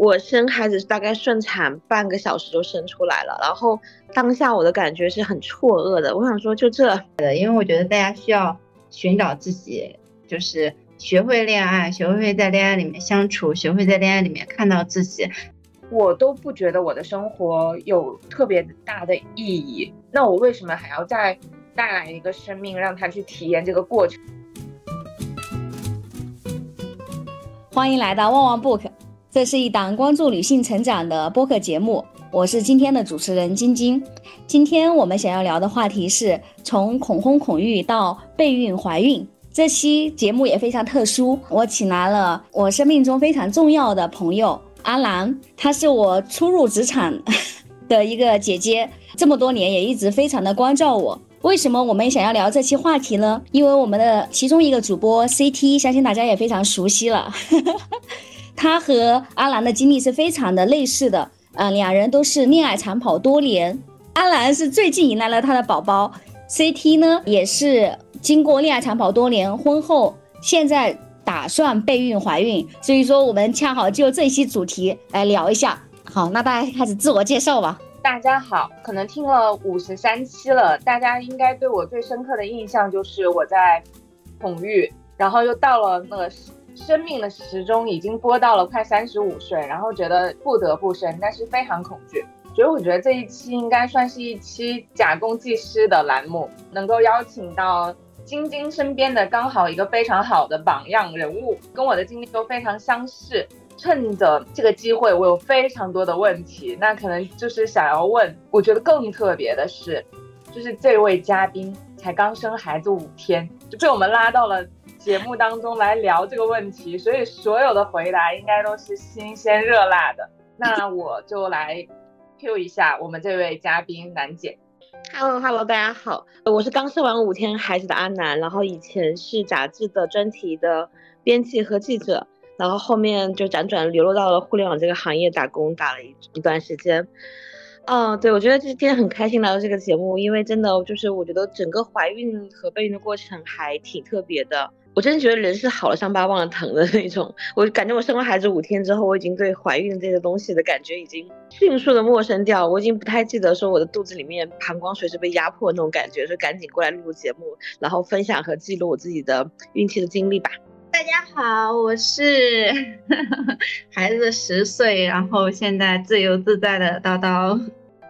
我生孩子大概顺产半个小时就生出来了，然后当下我的感觉是很错愕的。我想说，就这，因为我觉得大家需要寻找自己，就是学会恋爱，学会在恋爱里面相处，学会在恋爱里面看到自己。我都不觉得我的生活有特别大的意义，那我为什么还要再带来一个生命，让他去体验这个过程？欢迎来到旺旺 book。这是一档关注女性成长的播客节目，我是今天的主持人晶晶。今天我们想要聊的话题是从恐婚恐育到备孕怀孕。这期节目也非常特殊，我请来了我生命中非常重要的朋友阿兰，她是我初入职场 的一个姐姐，这么多年也一直非常的关照我。为什么我们想要聊这期话题呢？因为我们的其中一个主播 CT，相信大家也非常熟悉了。他和阿兰的经历是非常的类似的，嗯，两人都是恋爱长跑多年。阿兰是最近迎来了他的宝宝，CT 呢也是经过恋爱长跑多年，婚后现在打算备孕怀孕。所以说，我们恰好就这期主题来聊一下。好，那大家开始自我介绍吧。大家好，可能听了五十三期了，大家应该对我最深刻的印象就是我在恐育，然后又到了那个。生命的时钟已经播到了快三十五岁，然后觉得不得不生，但是非常恐惧。所以我觉得这一期应该算是一期假公济私的栏目，能够邀请到晶晶身边的刚好一个非常好的榜样人物，跟我的经历都非常相似。趁着这个机会，我有非常多的问题，那可能就是想要问。我觉得更特别的是，就是这位嘉宾才刚生孩子五天，就被我们拉到了。节目当中来聊这个问题，所以所有的回答应该都是新鲜热辣的。那我就来 Q 一下我们这位嘉宾楠姐。Hello，Hello，大家好，我是刚生完五天孩子的阿南，然后以前是杂志的专题的编辑和记者，然后后面就辗转流落到了互联网这个行业打工，打了一一段时间。嗯，对，我觉得今天很开心来到这个节目，因为真的就是我觉得整个怀孕和备孕的过程还挺特别的。我真的觉得人是好了伤疤忘了疼的那种。我感觉我生完孩子五天之后，我已经对怀孕这些东西的感觉已经迅速的陌生掉。我已经不太记得说我的肚子里面膀胱随时被压迫那种感觉，所以赶紧过来录录节目，然后分享和记录我自己的孕期的经历吧。大家好，我是 孩子十岁，然后现在自由自在的叨叨。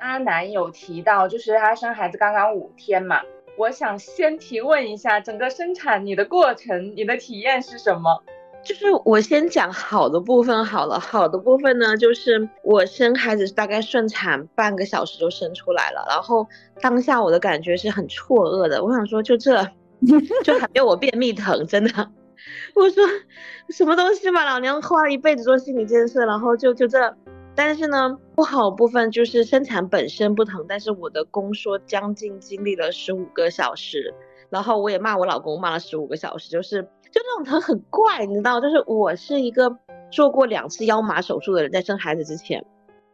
阿南有提到，就是他生孩子刚刚五天嘛。我想先提问一下，整个生产你的过程，你的体验是什么？就是我先讲好的部分好了。好的部分呢，就是我生孩子大概顺产半个小时就生出来了，然后当下我的感觉是很错愕的。我想说，就这就还没有我便秘疼，真的。我说什么东西嘛，老娘花了一辈子做心理建设，然后就就这。但是呢，不好部分就是生产本身不疼，但是我的宫缩将近经历了十五个小时，然后我也骂我老公骂了十五个小时，就是就那种疼很怪，你知道，就是我是一个做过两次腰麻手术的人，在生孩子之前，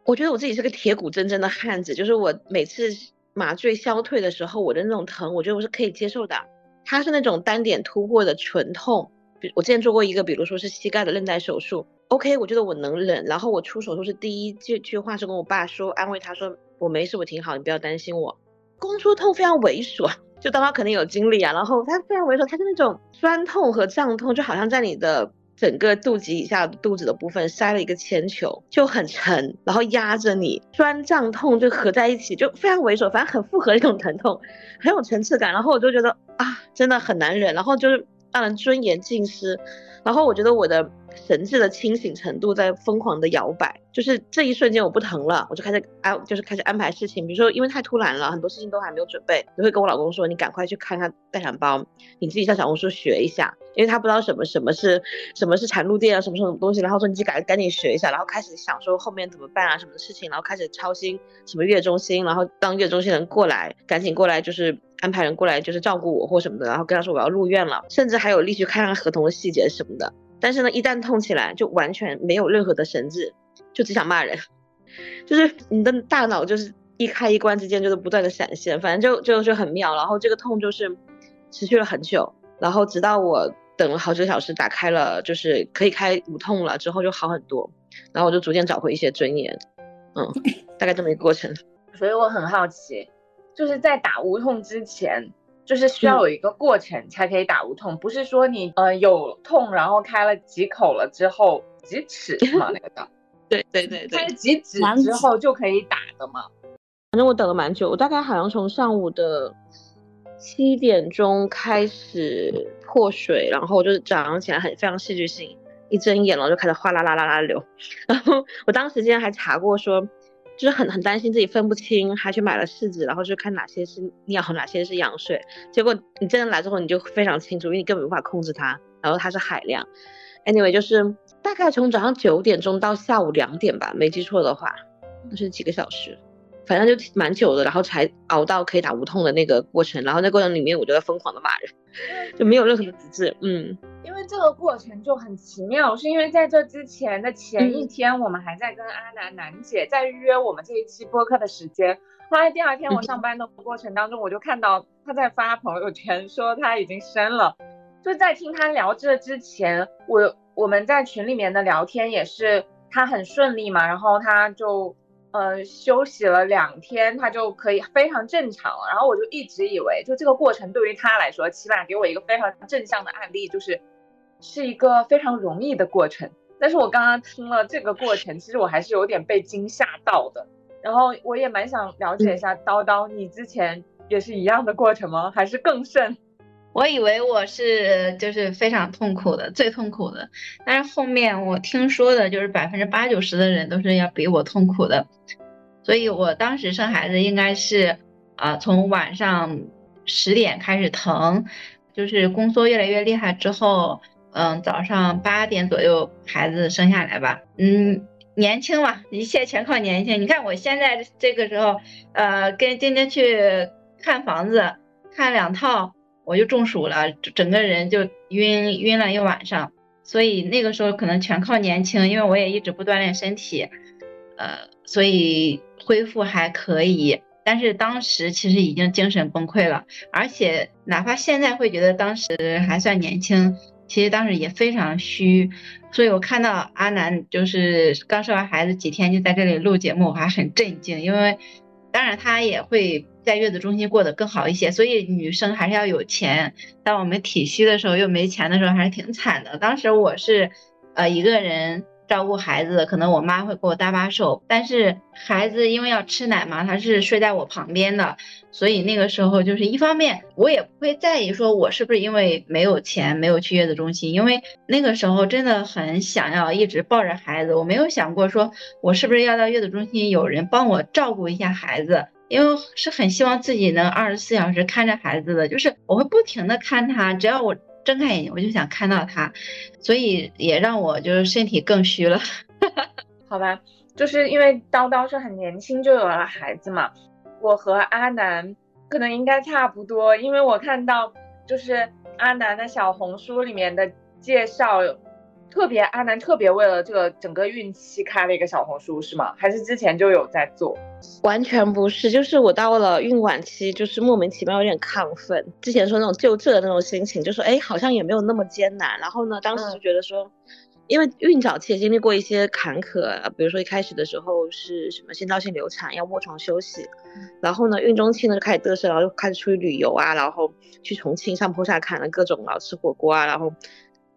我觉得我自己是个铁骨铮铮的汉子，就是我每次麻醉消退的时候，我的那种疼，我觉得我是可以接受的。它是那种单点突破的纯痛，比我之前做过一个，比如说是膝盖的韧带手术。OK，我觉得我能忍。然后我出手术是第一句句话是跟我爸说，安慰他说我没事，我挺好，你不要担心我。宫缩痛非常猥琐，就当他肯定有经历啊。然后他非常猥琐，他是那种酸痛和胀痛，就好像在你的整个肚脐以下肚子的部分塞了一个铅球，就很沉，然后压着你，酸胀痛就合在一起，就非常猥琐，反正很复合一种疼痛，很有层次感。然后我就觉得啊，真的很难忍，然后就是让人尊严尽失。然后我觉得我的。神智的清醒程度在疯狂的摇摆，就是这一瞬间我不疼了，我就开始安，就是开始安排事情。比如说，因为太突然了，很多事情都还没有准备，就会跟我老公说：“你赶快去看看待产包，你自己上小红书学一下，因为他不知道什么什么是什么是产褥垫啊，什么什么东西。”然后说：“你自己赶赶紧学一下。”然后开始想说后面怎么办啊，什么事情，然后开始操心什么月中心，然后当月中心人过来，赶紧过来就是安排人过来就是照顾我或什么的，然后跟他说我要入院了，甚至还有力去看看合同的细节什么的。但是呢，一旦痛起来，就完全没有任何的神智，就只想骂人，就是你的大脑就是一开一关之间就是不断的闪现，反正就就就很妙。然后这个痛就是持续了很久，然后直到我等了好几个小时，打开了就是可以开无痛了之后就好很多。然后我就逐渐找回一些尊严，嗯，大概这么一个过程。所以我很好奇，就是在打无痛之前，就是需要有一个过程才可以打无痛，不是说你呃有痛然后开了几口了之后几齿嘛 那个叫，对对对对，开了几指之后就可以打的嘛。反正我等了蛮久，我大概好像从上午的七点钟开始破水，然后就是早上起来很非常戏剧性，一睁眼了就开始哗啦啦啦啦流，然后我当时竟然还查过说，就是很很担心自己分不清，还去买了试纸，然后就看哪些是尿，哪些是羊水，结果你真的来之后你就非常清楚，因为你根本无法控制它，然后它是海量。Anyway，就是大概从早上九点钟到下午两点吧，没记错的话，那是几个小时。反正就蛮久的，然后才熬到可以打无痛的那个过程。然后那过程里面，我就在疯狂的骂人，就没有任何的资质。嗯，因为这个过程就很奇妙，是因为在这之前的前一天，我们还在跟阿南南姐在预约我们这一期播客的时间。后来第二天我上班的过程当中，我就看到她在发朋友圈说她已经生了。就在听她聊这之前，我我们在群里面的聊天也是她很顺利嘛，然后她就。呃，休息了两天，他就可以非常正常了。然后我就一直以为，就这个过程对于他来说，起码给我一个非常正向的案例，就是是一个非常容易的过程。但是我刚刚听了这个过程，其实我还是有点被惊吓到的。然后我也蛮想了解一下，叨叨，你之前也是一样的过程吗？还是更甚？我以为我是就是非常痛苦的，最痛苦的，但是后面我听说的就是百分之八九十的人都是要比我痛苦的，所以我当时生孩子应该是啊从晚上十点开始疼，就是宫缩越来越厉害之后，嗯早上八点左右孩子生下来吧，嗯年轻嘛，一切全靠年轻。你看我现在这个时候，呃跟晶晶去看房子，看两套。我就中暑了，整个人就晕晕了一晚上，所以那个时候可能全靠年轻，因为我也一直不锻炼身体，呃，所以恢复还可以。但是当时其实已经精神崩溃了，而且哪怕现在会觉得当时还算年轻，其实当时也非常虚。所以我看到阿南就是刚生完孩子几天就在这里录节目，我还很震惊，因为当然他也会。在月子中心过得更好一些，所以女生还是要有钱。当我们体虚的时候又没钱的时候，还是挺惨的。当时我是，呃，一个人照顾孩子，可能我妈会给我搭把手，但是孩子因为要吃奶嘛，他是睡在我旁边的，所以那个时候就是一方面我也不会在意说我是不是因为没有钱没有去月子中心，因为那个时候真的很想要一直抱着孩子，我没有想过说我是不是要到月子中心有人帮我照顾一下孩子。因为是很希望自己能二十四小时看着孩子的，就是我会不停的看他，只要我睁开眼睛，我就想看到他，所以也让我就是身体更虚了。好吧，就是因为叨叨是很年轻就有了孩子嘛，我和阿南可能应该差不多，因为我看到就是阿南的小红书里面的介绍。特别阿南特别为了这个整个孕期开了一个小红书是吗？还是之前就有在做？完全不是，就是我到了孕晚期，就是莫名其妙有点亢奋。之前说那种救治的那种心情，就说哎，好像也没有那么艰难。然后呢，当时就觉得说，因为孕早期也经历过一些坎坷，比如说一开始的时候是什么先兆性流产，要卧床休息。然后呢，孕中期呢就开始嘚瑟，然后就开始出去旅游啊，然后去重庆上坡下坎的各种，然后吃火锅啊，然后。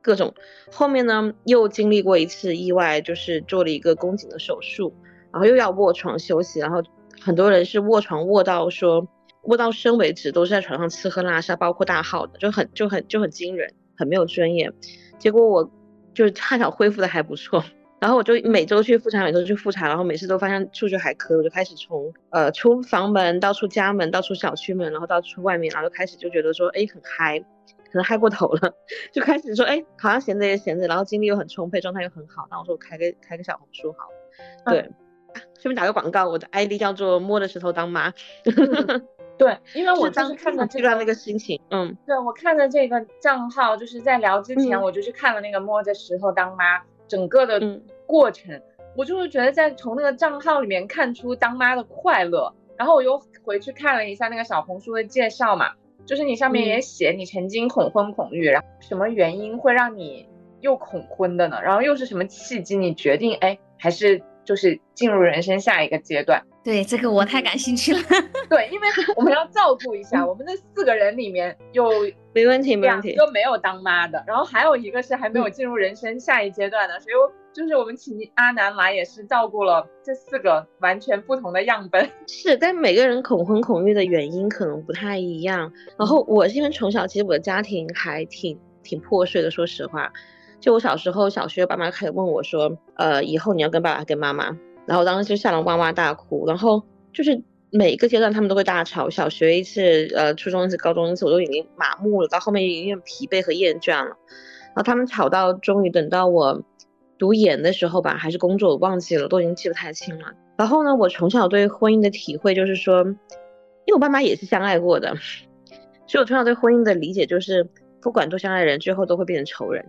各种，后面呢又经历过一次意外，就是做了一个宫颈的手术，然后又要卧床休息，然后很多人是卧床卧到说卧到生为止，都是在床上吃喝拉撒，包括大号的，就很就很就很惊人，很没有尊严。结果我就是恰巧恢复的还不错，然后我就每周去复查，每周去复查，然后每次都发现数据还可以，我就开始从呃出房门到出家门到出小区门，然后到出外面，然后就开始就觉得说哎很嗨。可能嗨过头了，就开始说，哎，好像闲着也闲着，然后精力又很充沛，状态又很好。那我说我开个开个小红书好，对，顺便打个广告，我的 ID 叫做摸着石头当妈。对，因为我当时看了这段那个心情，嗯，对我看了这个账号，就是在聊之前，我就去看了那个摸着石头当妈整个的过程，我就是觉得在从那个账号里面看出当妈的快乐，然后我又回去看了一下那个小红书的介绍嘛。就是你上面也写你曾经恐婚恐育，然后什么原因会让你又恐婚的呢？然后又是什么契机你决定哎，还是就是进入人生下一个阶段？对这个我太感兴趣了。对，因为我们要照顾一下，我们这四个人里面有没问题，没问题，两个没有当妈的，然后还有一个是还没有进入人生下一阶段的，所以就是我们请阿南来也是照顾了这四个完全不同的样本。是，但每个人恐婚恐育的原因可能不太一样。然后我是因为从小其实我的家庭还挺挺破碎的，说实话，就我小时候小学，爸妈开始问我说，呃，以后你要跟爸爸跟妈妈。然后当时就吓得哇哇大哭，然后就是每一个阶段他们都会大吵，小学一次，呃，初中一次，高中一次，我都已经麻木了，到后面已经有点疲惫和厌倦了。然后他们吵到终于等到我读研的时候吧，还是工作，我忘记了，都已经记不太清了。然后呢，我从小对婚姻的体会就是说，因为我爸妈也是相爱过的，所以我从小对婚姻的理解就是，不管多相爱的人，最后都会变成仇人，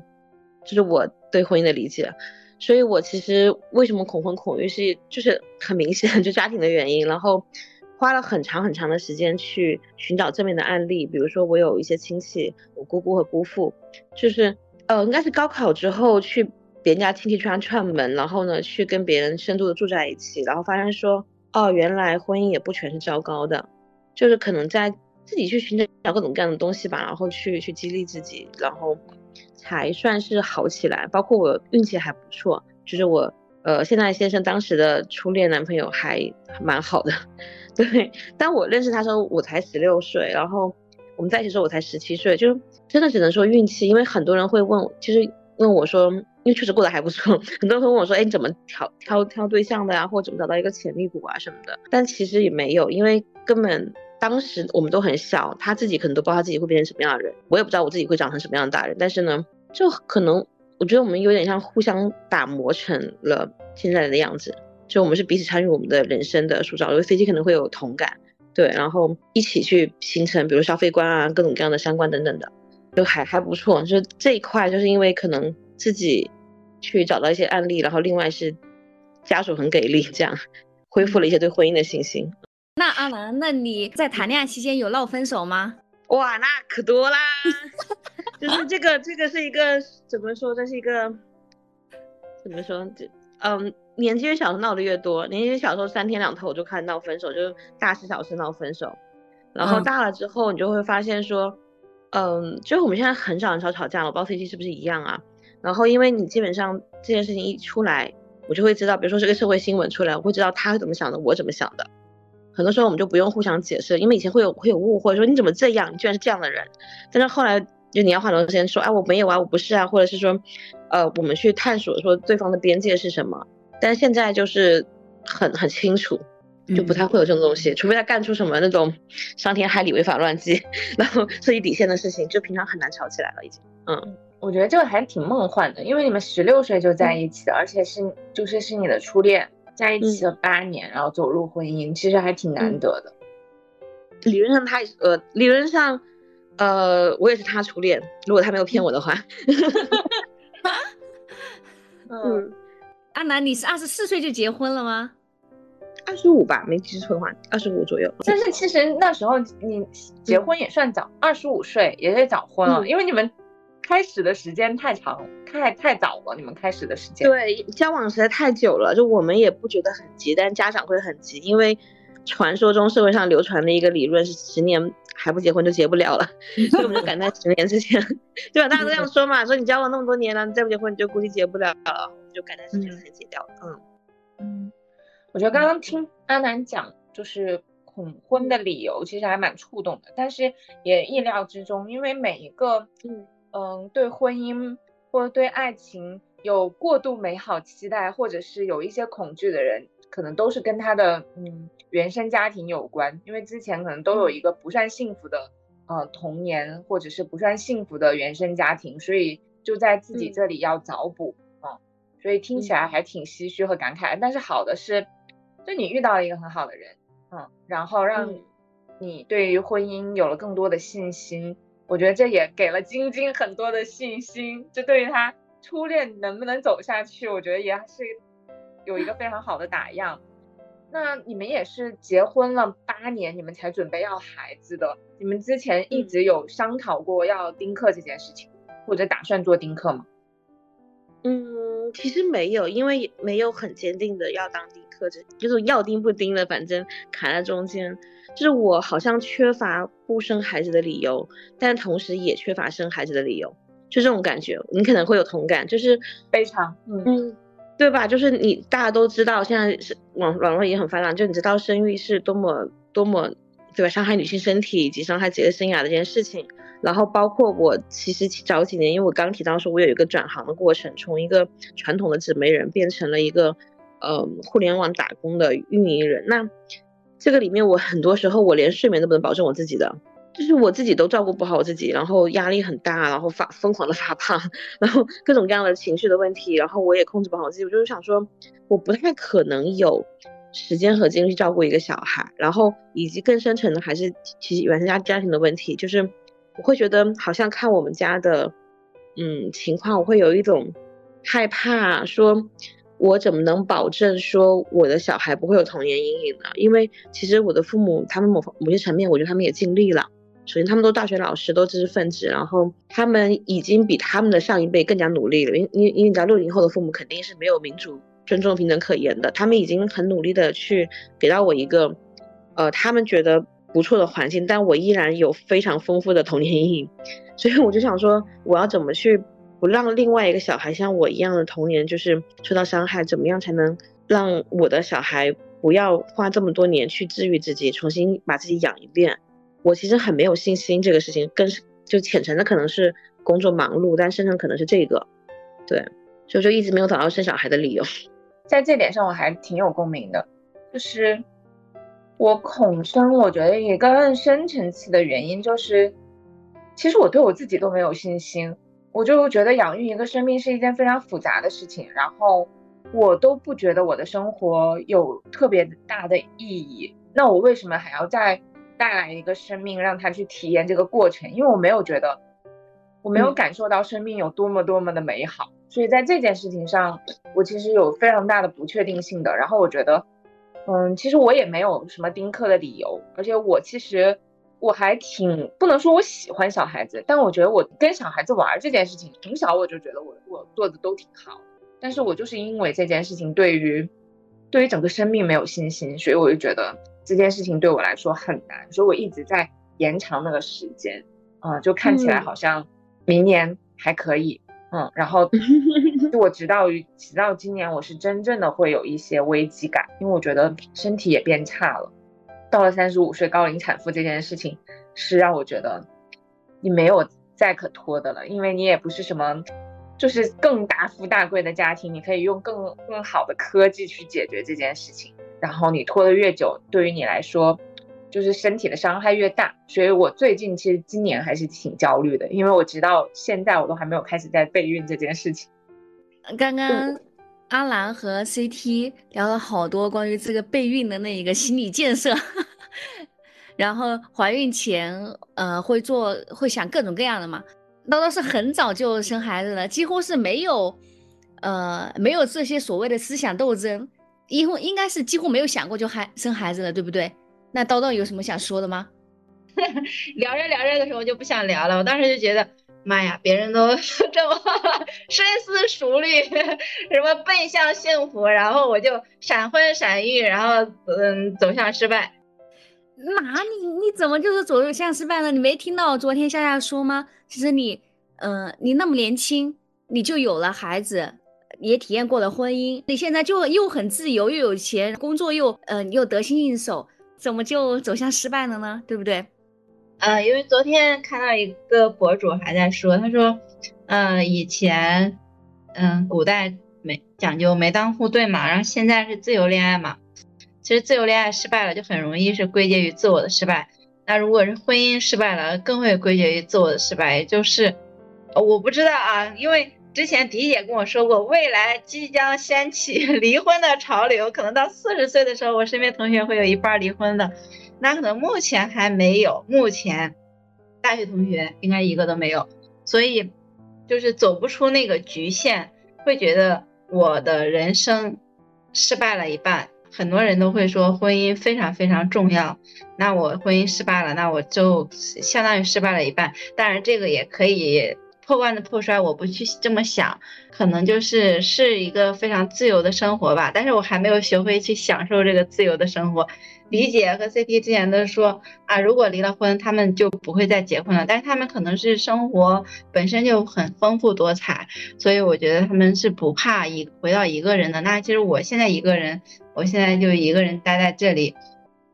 这是我对婚姻的理解。所以，我其实为什么恐婚恐育是就是很明显就家庭的原因，然后花了很长很长的时间去寻找正面的案例，比如说我有一些亲戚，我姑姑和姑父，就是呃应该是高考之后去别人家亲戚家串门，然后呢去跟别人深度的住在一起，然后发现说哦原来婚姻也不全是糟糕的，就是可能在自己去寻找各种各样的东西吧，然后去去激励自己，然后。才算是好起来，包括我运气还不错，就是我呃现在先生当时的初恋男朋友还蛮好的，对。当我认识他时候我才十六岁，然后我们在一起的时候我才十七岁，就真的只能说运气。因为很多人会问，其实问我说，因为确实过得还不错，很多人会问我说，哎，你怎么挑挑挑对象的呀，或者怎么找到一个潜力股啊什么的？但其实也没有，因为根本。当时我们都很小，他自己可能都不知道他自己会变成什么样的人，我也不知道我自己会长成什么样的大人。但是呢，就可能我觉得我们有点像互相打磨成了现在的样子，就我们是彼此参与我们的人生的塑造。因为飞机可能会有同感，对，然后一起去形成，比如消费观啊，各种各样的三观等等的，就还还不错。就这一块，就是因为可能自己去找到一些案例，然后另外是家属很给力，这样恢复了一些对婚姻的信心。那阿兰，那你在谈恋爱期间有闹分手吗？哇，那可多啦！就是这个，这个是一个怎么说？这是一个怎么说？这嗯，年纪越小闹的越多。年纪越小时候三天两头我就开始闹分手，就是大事小事闹分手。然后大了之后，你就会发现说，嗯，就是我们现在很少很少吵架了。我不知道飞机是不是一样啊？然后因为你基本上这件事情一出来，我就会知道，比如说这个社会新闻出来，我会知道他是怎么想的，我怎么想的。很多时候我们就不用互相解释，因为以前会有会有误会，说你怎么这样，你居然是这样的人。但是后来就你要花很多时间说，哎，我没有啊，我不是啊，或者是说，呃，我们去探索说对方的边界是什么。但是现在就是很很清楚，就不太会有这种东西，除非他干出什么那种伤天害理、违法乱纪，然后涉及底线的事情，就平常很难吵起来了已经。嗯，我觉得这个还挺梦幻的，因为你们十六岁就在一起的，而且是就是是你的初恋。在一起了八年，然后走入婚姻，其实还挺难得的。理论上他呃，理论上呃，我也是他初恋，如果他没有骗我的话。嗯，阿南，你是二十四岁就结婚了吗？二十五吧，没记错的话，二十五左右。但是其实那时候你结婚也算早，二十五岁也是早婚了，因为你们。开始的时间太长，太太早了。你们开始的时间，对，交往实在太久了，就我们也不觉得很急，但家长会很急，因为传说中社会上流传的一个理论是十年还不结婚就结不了了，所以我们就赶在十年之前，对吧？大家都这样说嘛，说你交往那么多年了，你再不结婚你就估计结不了了，我们就赶在十年之前结掉了。嗯嗯，我觉得刚刚听阿南讲就是恐婚的理由，其实还蛮触动的，但是也意料之中，因为每一个嗯。嗯，对婚姻或者对爱情有过度美好期待，或者是有一些恐惧的人，可能都是跟他的嗯原生家庭有关，因为之前可能都有一个不算幸福的呃童年，或者是不算幸福的原生家庭，所以就在自己这里要找补啊，所以听起来还挺唏嘘和感慨。但是好的是，就你遇到了一个很好的人，嗯，然后让你对于婚姻有了更多的信心。我觉得这也给了晶晶很多的信心，这对于她初恋能不能走下去，我觉得也是有一个非常好的打样。那你们也是结婚了八年，你们才准备要孩子的，你们之前一直有商讨过要丁克这件事情，或者打算做丁克吗？嗯，其实没有，因为没有很坚定的要当丁克，这就是要丁不丁的，反正卡在中间。就是我好像缺乏不生孩子的理由，但同时也缺乏生孩子的理由，就这种感觉，你可能会有同感，就是非常，嗯，对吧？就是你大家都知道，现在是网网络也很发达，就你知道生育是多么多么，对吧？伤害女性身体以及伤害职业生涯的这件事情。然后包括我其实早几年，因为我刚提到说，我有一个转行的过程，从一个传统的纸媒人变成了一个，呃，互联网打工的运营人。那这个里面，我很多时候我连睡眠都不能保证我自己的，就是我自己都照顾不好我自己，然后压力很大，然后发疯狂的发胖，然后各种各样的情绪的问题，然后我也控制不好我自己。我就是想说，我不太可能有时间和精力照顾一个小孩，然后以及更深层的还是其实原生家家庭的问题，就是。我会觉得好像看我们家的，嗯情况，我会有一种害怕，说我怎么能保证说我的小孩不会有童年阴影呢？因为其实我的父母他们某某些层面，我觉得他们也尽力了。首先，他们都大学老师，都知识分子，然后他们已经比他们的上一辈更加努力了。因因因为你知道，六零后的父母肯定是没有民主、尊重、平等可言的，他们已经很努力的去给到我一个，呃，他们觉得。不错的环境，但我依然有非常丰富的童年阴影，所以我就想说，我要怎么去不让另外一个小孩像我一样的童年就是受到伤害？怎么样才能让我的小孩不要花这么多年去治愈自己，重新把自己养一遍？我其实很没有信心这个事情，更是就浅层的可能是工作忙碌，但深层可能是这个，对，所以就一直没有找到生小孩的理由。在这点上我还挺有共鸣的，就是。我恐生，我觉得一个更深层次的原因就是，其实我对我自己都没有信心。我就觉得养育一个生命是一件非常复杂的事情，然后我都不觉得我的生活有特别大的意义。那我为什么还要再带来一个生命，让他去体验这个过程？因为我没有觉得，我没有感受到生命有多么多么的美好。所以在这件事情上，我其实有非常大的不确定性的。然后我觉得。嗯，其实我也没有什么丁克的理由，而且我其实我还挺不能说我喜欢小孩子，但我觉得我跟小孩子玩这件事情，从小我就觉得我我做的都挺好，但是我就是因为这件事情对于对于整个生命没有信心，所以我就觉得这件事情对我来说很难，所以我一直在延长那个时间，啊，就看起来好像明年还可以。嗯，然后 就我直到于直到今年，我是真正的会有一些危机感，因为我觉得身体也变差了。到了三十五岁高龄产妇这件事情，是让我觉得你没有再可拖的了，因为你也不是什么就是更大富大贵的家庭，你可以用更更好的科技去解决这件事情。然后你拖得越久，对于你来说。就是身体的伤害越大，所以我最近其实今年还是挺焦虑的，因为我直到现在我都还没有开始在备孕这件事情。刚刚阿兰和 CT 聊了好多关于这个备孕的那一个心理建设，然后怀孕前呃会做会想各种各样的嘛，叨叨是很早就生孩子了，几乎是没有呃没有这些所谓的思想斗争，因为应该是几乎没有想过就孩生孩子了，对不对？那叨叨有什么想说的吗？聊着聊着的时候就不想聊了。我当时就觉得，妈呀，别人都 这么 深思熟虑，什么奔向幸福，然后我就闪婚闪育，然后嗯走向失败。哪你你怎么就是走向失败了？你没听到昨天夏夏说吗？其实你，嗯，你那么年轻，你就有了孩子，也体验过了婚姻，你现在就又很自由，又有钱，工作又嗯又得心应手。怎么就走向失败了呢？对不对？呃，因为昨天看到一个博主还在说，他说，嗯，以前，嗯，古代没讲究门当户对嘛，然后现在是自由恋爱嘛。其实自由恋爱失败了，就很容易是归结于自我的失败。那如果是婚姻失败了，更会归结于自我的失败。也就是，我不知道啊，因为。之前迪姐跟我说过，未来即将掀起 离婚的潮流，可能到四十岁的时候，我身边同学会有一半离婚的。那可能目前还没有，目前大学同学应该一个都没有，所以就是走不出那个局限，会觉得我的人生失败了一半。很多人都会说婚姻非常非常重要，那我婚姻失败了，那我就相当于失败了一半。当然这个也可以。破罐子破摔，我不去这么想，可能就是是一个非常自由的生活吧。但是我还没有学会去享受这个自由的生活。李姐和 CP 之前都说啊，如果离了婚，他们就不会再结婚了。但是他们可能是生活本身就很丰富多彩，所以我觉得他们是不怕一回到一个人的。那其实我现在一个人，我现在就一个人待在这里，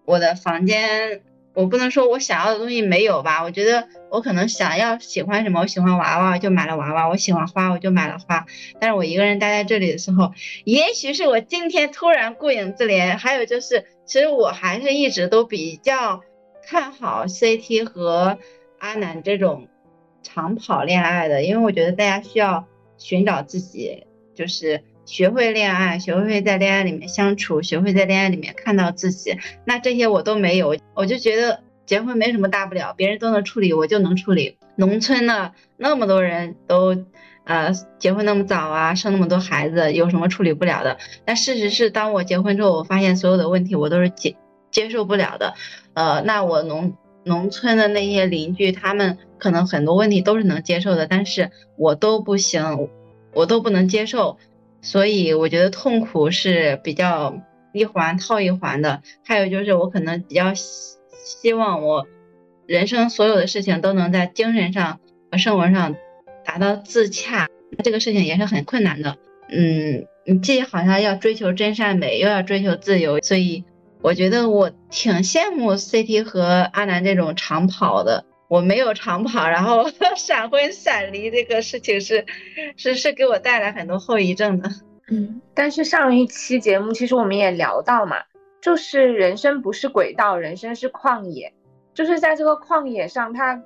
我的房间。我不能说我想要的东西没有吧，我觉得我可能想要喜欢什么，我喜欢娃娃就买了娃娃，我喜欢花我就买了花。但是我一个人待在这里的时候，也许是我今天突然顾影自怜，还有就是，其实我还是一直都比较看好 CT 和阿南这种长跑恋爱的，因为我觉得大家需要寻找自己，就是。学会恋爱，学会在恋爱里面相处，学会在恋爱里面看到自己。那这些我都没有，我就觉得结婚没什么大不了，别人都能处理，我就能处理。农村的那么多人都，呃，结婚那么早啊，生那么多孩子，有什么处理不了的？但事实是，当我结婚之后，我发现所有的问题我都是接接受不了的。呃，那我农农村的那些邻居，他们可能很多问题都是能接受的，但是我都不行，我都不能接受。所以我觉得痛苦是比较一环套一环的，还有就是我可能比较希希望我人生所有的事情都能在精神上和生活上达到自洽，这个事情也是很困难的。嗯，你既好像要追求真善美，又要追求自由，所以我觉得我挺羡慕 CT 和阿南这种长跑的。我没有长跑，然后 闪婚闪离这个事情是，是是给我带来很多后遗症的。嗯，但是上一期节目其实我们也聊到嘛，就是人生不是轨道，人生是旷野，就是在这个旷野上，他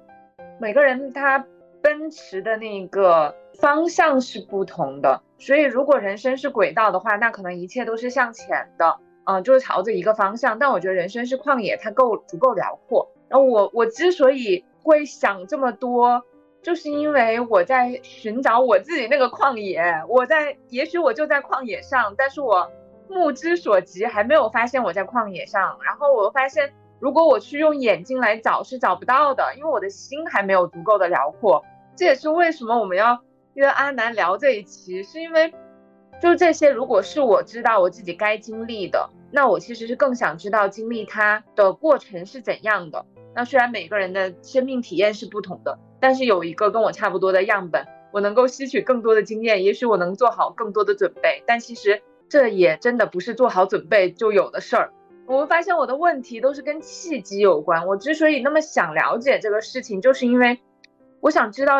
每个人他奔驰的那个方向是不同的。所以如果人生是轨道的话，那可能一切都是向前的，嗯，就是朝着一个方向。但我觉得人生是旷野，它够足够辽阔。然后我我之所以会想这么多，就是因为我在寻找我自己那个旷野。我在，也许我就在旷野上，但是我目之所及还没有发现我在旷野上。然后我发现，如果我去用眼睛来找，是找不到的，因为我的心还没有足够的辽阔。这也是为什么我们要约阿南聊这一期，是因为就这些，如果是我知道我自己该经历的，那我其实是更想知道经历它的过程是怎样的。那虽然每个人的生命体验是不同的，但是有一个跟我差不多的样本，我能够吸取更多的经验，也许我能做好更多的准备。但其实这也真的不是做好准备就有的事儿。我发现我的问题都是跟契机有关。我之所以那么想了解这个事情，就是因为我想知道，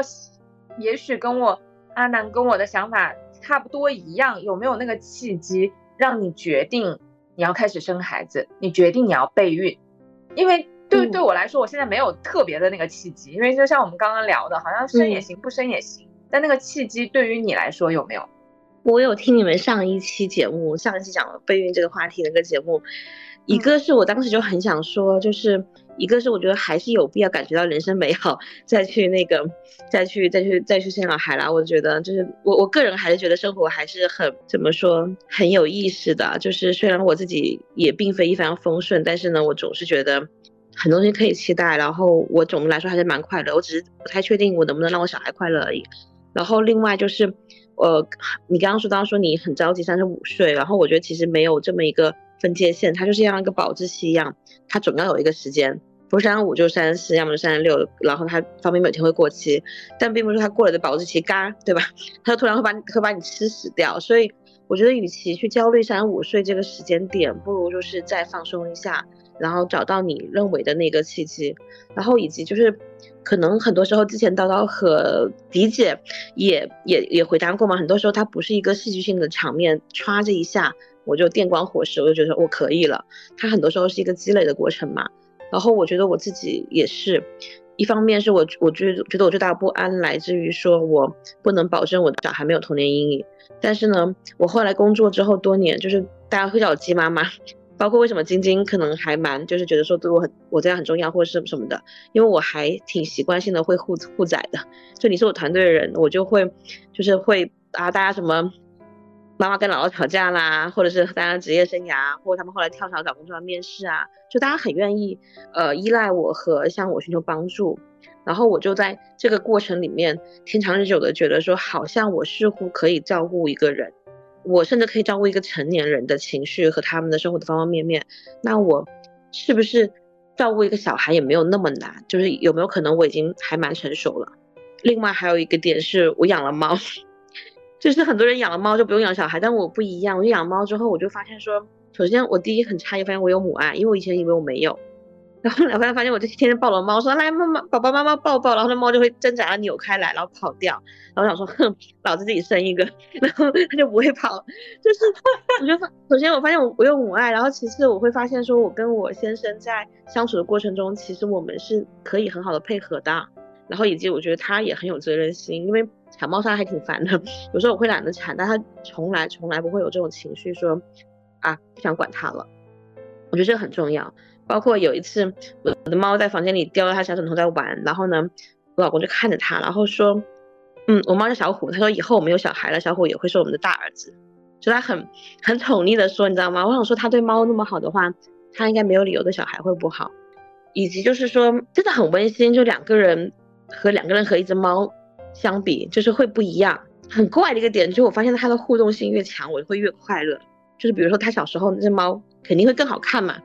也许跟我阿南跟我的想法差不多一样，有没有那个契机让你决定你要开始生孩子，你决定你要备孕，因为。对，对我来说，我现在没有特别的那个契机，因为就像我们刚刚聊的，好像生也行，不生也行。但那个契机对于你来说有没有？我有听你们上一期节目，上一期讲了备孕这个话题那个节目，一个是我当时就很想说，就是一个是我觉得还是有必要感觉到人生美好，再去那个，再去再去再去生小孩啦。我觉得就是我我个人还是觉得生活还是很怎么说很有意思的，就是虽然我自己也并非一帆风顺，但是呢，我总是觉得。很多东西可以期待，然后我总的来说还是蛮快乐，我只是不太确定我能不能让我小孩快乐而已。然后另外就是，呃，你刚刚说到说你很着急三十五岁，然后我觉得其实没有这么一个分界线，它就是像一个保质期一样，它总要有一个时间，不是三十五就三十四，要么就三十六，然后它方便每天会过期，但并不是它过了的保质期嘎，对吧？它就突然会把你会把你吃死掉。所以我觉得与其去焦虑三十五岁这个时间点，不如就是再放松一下。然后找到你认为的那个契机，然后以及就是，可能很多时候之前叨叨和迪姐也也也回答过嘛，很多时候它不是一个戏剧性的场面，歘这一下我就电光火石，我就觉得我可以了。它很多时候是一个积累的过程嘛。然后我觉得我自己也是，一方面是我我觉觉得我最大的不安来自于说我不能保证我的小孩没有童年阴影，但是呢，我后来工作之后多年，就是大家会叫我鸡妈妈。包括为什么晶晶可能还蛮就是觉得说对我很我这样很重要或者是什么的，因为我还挺习惯性的会互互宰的，就你是我团队的人，我就会就是会啊大家什么妈妈跟姥姥吵架啦，或者是大家职业生涯，或者他们后来跳槽找工作面试啊，就大家很愿意呃依赖我和向我寻求帮助，然后我就在这个过程里面，天长日久的觉得说，好像我似乎可以照顾一个人，我甚至可以照顾一个成年人的情绪和他们的生活的方方面面。那我是不是照顾一个小孩也没有那么难？就是有没有可能我已经还蛮成熟了？另外还有一个点是我养了猫，就是很多人养了猫就不用养小孩，但我不一样。我就养猫之后，我就发现说，首先我第一很诧异，发现我有母爱，因为我以前以为我没有。然后后来发现，我就天天抱了猫，说来妈妈，宝宝妈妈抱抱，然后那猫就会挣扎的扭开来，然后跑掉。然后想说，哼，老子自己生一个，然后它就不会跑。就是我觉得，首先我发现我我有母爱，然后其次我会发现，说我跟我先生在相处的过程中，其实我们是可以很好的配合的。然后以及我觉得他也很有责任心，因为铲猫砂还挺烦的，有时候我会懒得铲，但他从来从来不会有这种情绪，说啊不想管它了。我觉得这个很重要。包括有一次，我的猫在房间里叼着它小枕头在玩，然后呢，我老公就看着它，然后说，嗯，我猫叫小虎，他说以后我们有小孩了，小虎也会是我们的大儿子，就他很很宠溺的说，你知道吗？我想说他对猫那么好的话，他应该没有理由对小孩会不好，以及就是说真的很温馨，就两个人和两个人和一只猫相比，就是会不一样。很怪的一个点就我发现它的互动性越强，我会越快乐。就是比如说它小时候那只猫肯定会更好看嘛。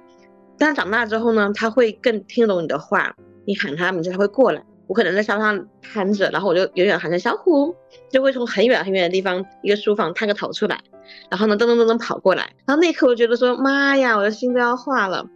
但长大之后呢，他会更听懂你的话，你喊他名字他会过来。我可能在沙发上瘫着，然后我就远远喊着小虎，就会从很远很远的地方一个书房探个头出来，然后呢噔噔噔噔跑过来。然后那一刻我觉得说妈呀，我的心都要化了。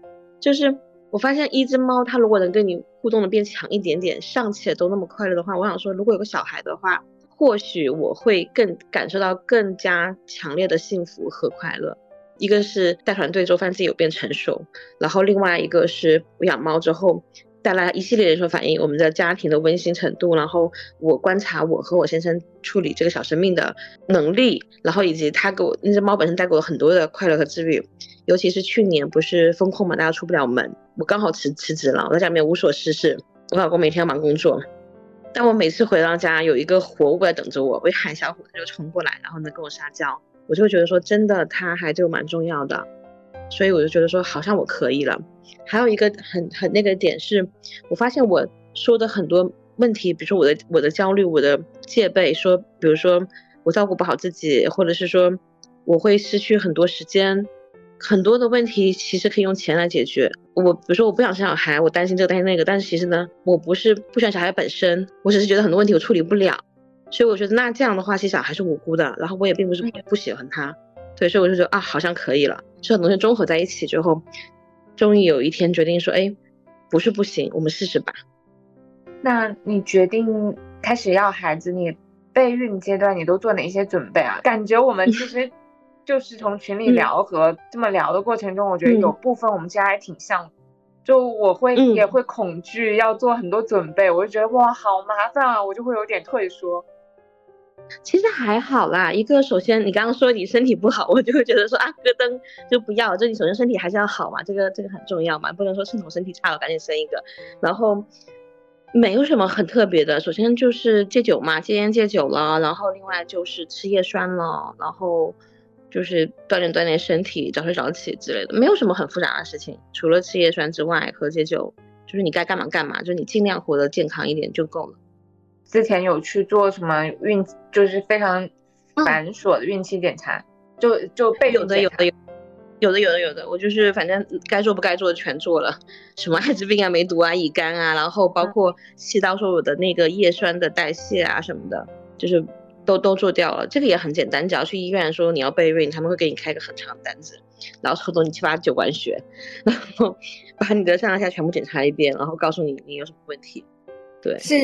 就是我发现一只猫它如果能跟你互动的变强一点点，尚且都那么快乐的话，我想说如果有个小孩的话，或许我会更感受到更加强烈的幸福和快乐。一个是带团队做饭自己有变成熟，然后另外一个是我养猫之后带来一系列连锁反应，我们的家庭的温馨程度，然后我观察我和我先生处理这个小生命的能力，然后以及他给我那只猫本身带给我很多的快乐和治愈，尤其是去年不是风控嘛，大家出不了门，我刚好辞辞职了，我在家里面无所事事，我老公每天要忙工作，但我每次回到家有一个活物在等着我，我一喊小虎他就冲过来，然后呢跟我撒娇。我就会觉得说，真的，他还就蛮重要的，所以我就觉得说，好像我可以了。还有一个很很那个点是，我发现我说的很多问题，比如说我的我的焦虑，我的戒备，说，比如说我照顾不好自己，或者是说我会失去很多时间，很多的问题其实可以用钱来解决。我比如说我不想生小孩，我担心这个担心那个，但是其实呢，我不是不喜欢小孩本身，我只是觉得很多问题我处理不了。所以我觉得那这样的话，其实小孩是无辜的，然后我也并不是不喜欢他，对，所以我就觉得啊，好像可以了，这很多东西综合在一起之后，终于有一天决定说，哎，不是不行，我们试试吧。那你决定开始要孩子，你备孕阶段你都做哪些准备啊？感觉我们其实 就是从群里聊和这么聊的过程中，我觉得有部分我们家还挺像。就我会也会恐惧，要做很多准备，我就觉得哇，好麻烦啊，我就会有点退缩。其实还好啦，一个首先你刚刚说你身体不好，我就会觉得说啊，咯噔就不要。就你首先身体还是要好嘛，这个这个很重要嘛，不能说趁我身体差了赶紧生一个。然后没有什么很特别的，首先就是戒酒嘛，戒烟戒酒了，然后另外就是吃叶酸了，然后。就是锻炼锻炼身体，早睡早起之类的，没有什么很复杂的事情。除了吃叶酸之外，喝戒酒，就是你该干嘛干嘛，就是你尽量活得健康一点就够了。之前有去做什么孕，就是非常繁琐的孕期检查，就就备有的有的有有的有的有的，我就是反正该做不该做的全做了，什么艾滋病啊、梅毒啊、乙肝啊，然后包括气道说我的那个叶酸的代谢啊什么的，就是。都都做掉了，这个也很简单，只要去医院说你要备孕，他们会给你开个很长的单子，然后抽走你七八九管血，然后 把你的上下全部检查一遍，然后告诉你你有什么问题。对，是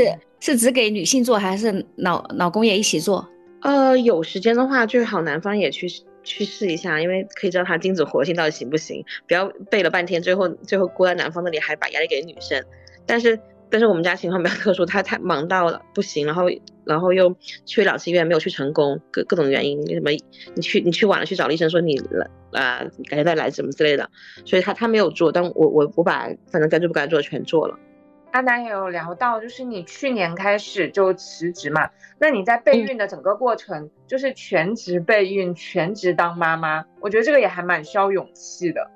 是只给女性做还是老老公也一起做？呃，有时间的话最好男方也去去试一下，因为可以知道他精子活性到底行不行，不要备了半天，最后最后过在男方那里还把压力给女生。但是但是我们家情况比较特殊，他太忙到了不行，然后。然后又去两次医院没有去成功，各各种原因，你什么你去你去晚了去找医生说你来啊，改天再来什么之类的，所以他他没有做，但我我我把反正该做不该做的全做了。阿南也有聊到，就是你去年开始就辞职嘛，那你在备孕的整个过程，就是全职备孕，全职当妈妈，我觉得这个也还蛮需要勇气的。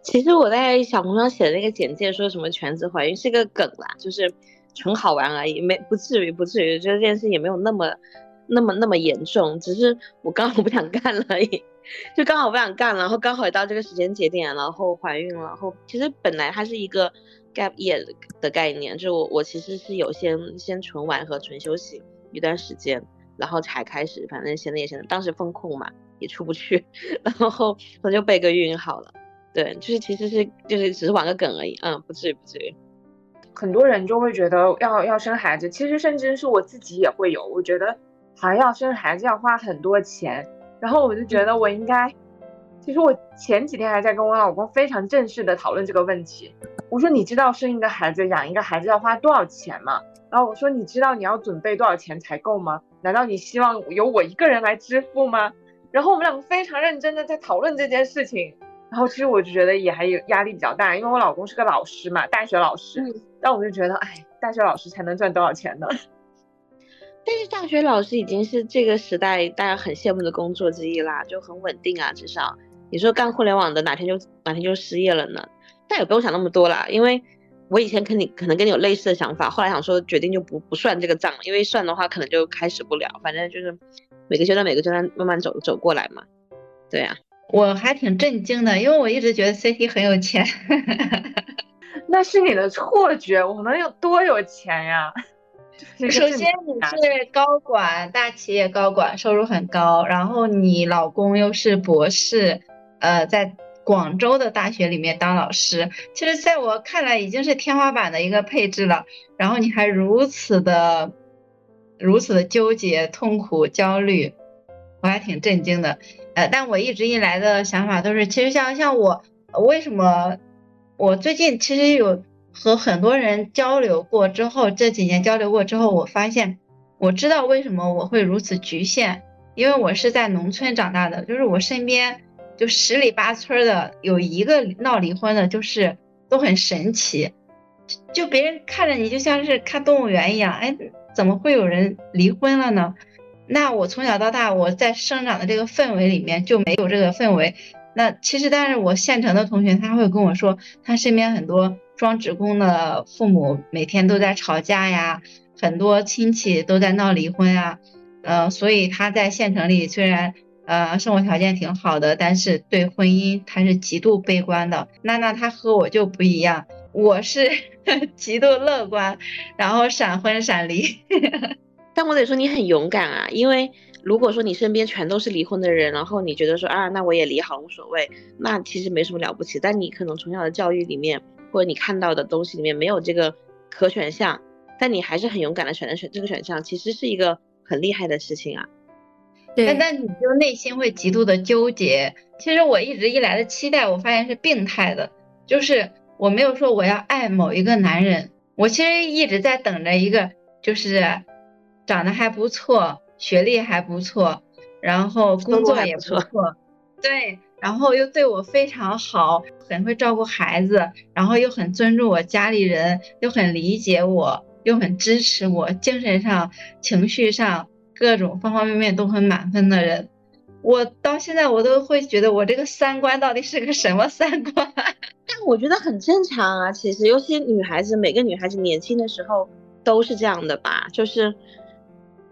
其实我在小红书上写的那个简介说什么全职怀孕是个梗啦，就是纯好玩而已，没不至于不至于，觉得这件事也没有那么那么那么严重，只是我刚好不想干了而已，就刚好不想干了，然后刚好也到这个时间节点，然后怀孕了，然后其实本来它是一个 gap year 的概念，就我我其实是有先先纯玩和纯休息一段时间，然后才开始，反正闲的也闲的，当时风控嘛也出不去，然后我就备个孕好了。对，就是其实是就是只是玩个梗而已，嗯，不至于不至于。很多人就会觉得要要生孩子，其实甚至是我自己也会有，我觉得还要生孩子要花很多钱，然后我就觉得我应该，其实我前几天还在跟我老公非常正式的讨论这个问题，我说你知道生一个孩子养一个孩子要花多少钱吗？然后我说你知道你要准备多少钱才够吗？难道你希望由我一个人来支付吗？然后我们两个非常认真的在讨论这件事情。然后其实我就觉得也还有压力比较大，因为我老公是个老师嘛，大学老师。但我就觉得，哎，大学老师才能赚多少钱呢？但是大学老师已经是这个时代大家很羡慕的工作之一啦，就很稳定啊，至少你说干互联网的哪天就哪天就失业了呢？但也不用想那么多啦，因为我以前跟你可能跟你有类似的想法，后来想说决定就不不算这个账，因为算的话可能就开始不了。反正就是每个阶段每个阶段慢慢走走过来嘛。对呀。我还挺震惊的，因为我一直觉得 CT 很有钱，那是你的错觉，我能有多有钱呀？首先你是高管，大企业高管，收入很高，然后你老公又是博士，呃，在广州的大学里面当老师，其实在我看来已经是天花板的一个配置了，然后你还如此的，如此的纠结、痛苦、焦虑，我还挺震惊的。呃，但我一直以来的想法都是，其实像像我，为什么我最近其实有和很多人交流过之后，这几年交流过之后，我发现我知道为什么我会如此局限，因为我是在农村长大的，就是我身边就十里八村的有一个闹离婚的，就是都很神奇，就别人看着你就像是看动物园一样，哎，怎么会有人离婚了呢？那我从小到大，我在生长的这个氛围里面就没有这个氛围。那其实，但是我县城的同学他会跟我说，他身边很多双职工的父母每天都在吵架呀，很多亲戚都在闹离婚啊，呃，所以他在县城里虽然呃生活条件挺好的，但是对婚姻他是极度悲观的。那那他和我就不一样，我是 极度乐观，然后闪婚闪离。但我得说你很勇敢啊，因为如果说你身边全都是离婚的人，然后你觉得说啊，那我也离好无所谓，那其实没什么了不起。但你可能从小的教育里面，或者你看到的东西里面没有这个可选项，但你还是很勇敢的选择选这个选项，其实是一个很厉害的事情啊。对，但你就内心会极度的纠结。其实我一直以来的期待，我发现是病态的，就是我没有说我要爱某一个男人，我其实一直在等着一个就是。长得还不错，学历还不错，然后工作也不错，对，然后又对我非常好，很会照顾孩子，然后又很尊重我家里人，又很理解我，又很支持我，精神上、情绪上各种方方面面都很满分的人，我到现在我都会觉得我这个三观到底是个什么三观？但我觉得很正常啊，其实尤其女孩子，每个女孩子年轻的时候都是这样的吧，就是。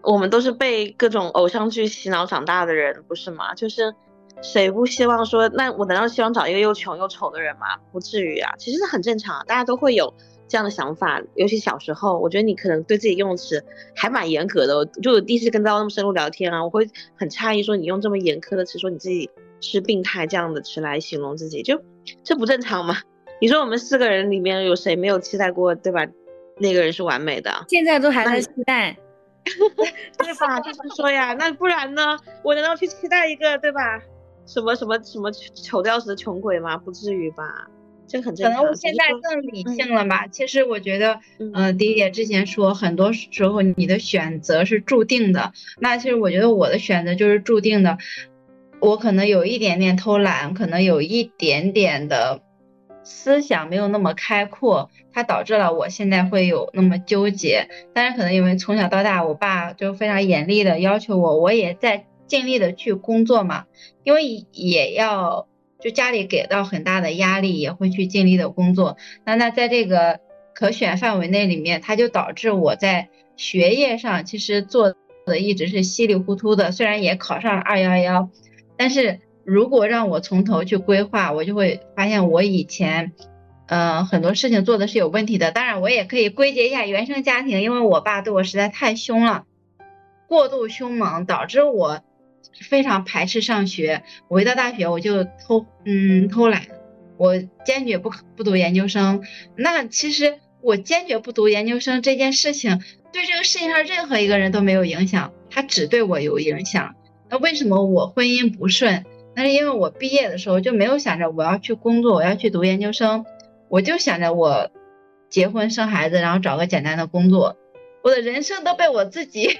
我们都是被各种偶像剧洗脑长大的人，不是吗？就是谁不希望说，那我难道希望找一个又穷又丑的人吗？不至于啊，其实是很正常，大家都会有这样的想法。尤其小时候，我觉得你可能对自己用词还蛮严格的。就我第一次跟大家那么深入聊天啊，我会很诧异，说你用这么严苛的词说你自己是病态这样的词来形容自己，就这不正常吗？你说我们四个人里面有谁没有期待过，对吧？那个人是完美的，现在都还在期待。对吧？就是说呀，那不然呢？我难道去期待一个对吧？什么什么什么丑的要死的穷鬼吗？不至于吧？这很正常。可能我现在更理性了吧？其实我觉得，嗯，迪姐之前说，很多时候你的选择是注定的。那其实我觉得我的选择就是注定的。我可能有一点点偷懒，可能有一点点的。思想没有那么开阔，它导致了我现在会有那么纠结。但是可能因为从小到大，我爸就非常严厉的要求我，我也在尽力的去工作嘛，因为也要就家里给到很大的压力，也会去尽力的工作。那那在这个可选范围内里面，它就导致我在学业上其实做的一直是稀里糊涂的。虽然也考上了二幺幺，但是如果让我从头去规划，我就会发现我以前，呃，很多事情做的是有问题的。当然，我也可以归结一下原生家庭，因为我爸对我实在太凶了，过度凶猛，导致我。非常排斥上学，我一到大学我就偷嗯偷懒，我坚决不不读研究生。那其实我坚决不读研究生这件事情，对这个世界上任何一个人都没有影响，它只对我有影响。那为什么我婚姻不顺？那是因为我毕业的时候就没有想着我要去工作，我要去读研究生，我就想着我结婚生孩子，然后找个简单的工作。我的人生都被我自己。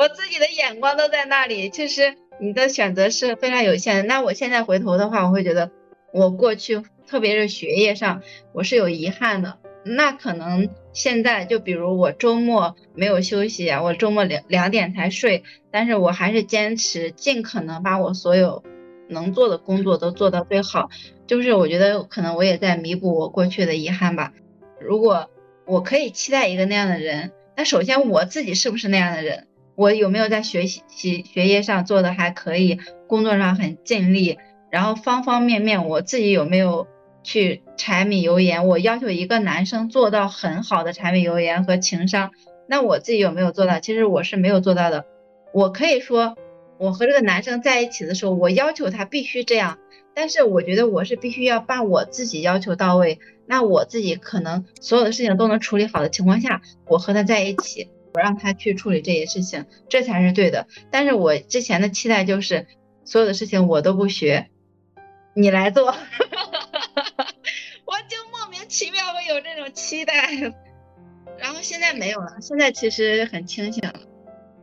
我自己的眼光都在那里，其实你的选择是非常有限的。那我现在回头的话，我会觉得我过去，特别是学业上，我是有遗憾的。那可能现在就比如我周末没有休息啊，我周末两两点才睡，但是我还是坚持尽可能把我所有能做的工作都做到最好。就是我觉得可能我也在弥补我过去的遗憾吧。如果我可以期待一个那样的人，那首先我自己是不是那样的人？我有没有在学习学业上做的还可以，工作上很尽力，然后方方面面我自己有没有去柴米油盐？我要求一个男生做到很好的柴米油盐和情商，那我自己有没有做到？其实我是没有做到的。我可以说，我和这个男生在一起的时候，我要求他必须这样，但是我觉得我是必须要把我自己要求到位，那我自己可能所有的事情都能处理好的情况下，我和他在一起。我让他去处理这些事情，这才是对的。但是我之前的期待就是，所有的事情我都不学，你来做，我就莫名其妙会有这种期待。然后现在没有了，现在其实很清醒了。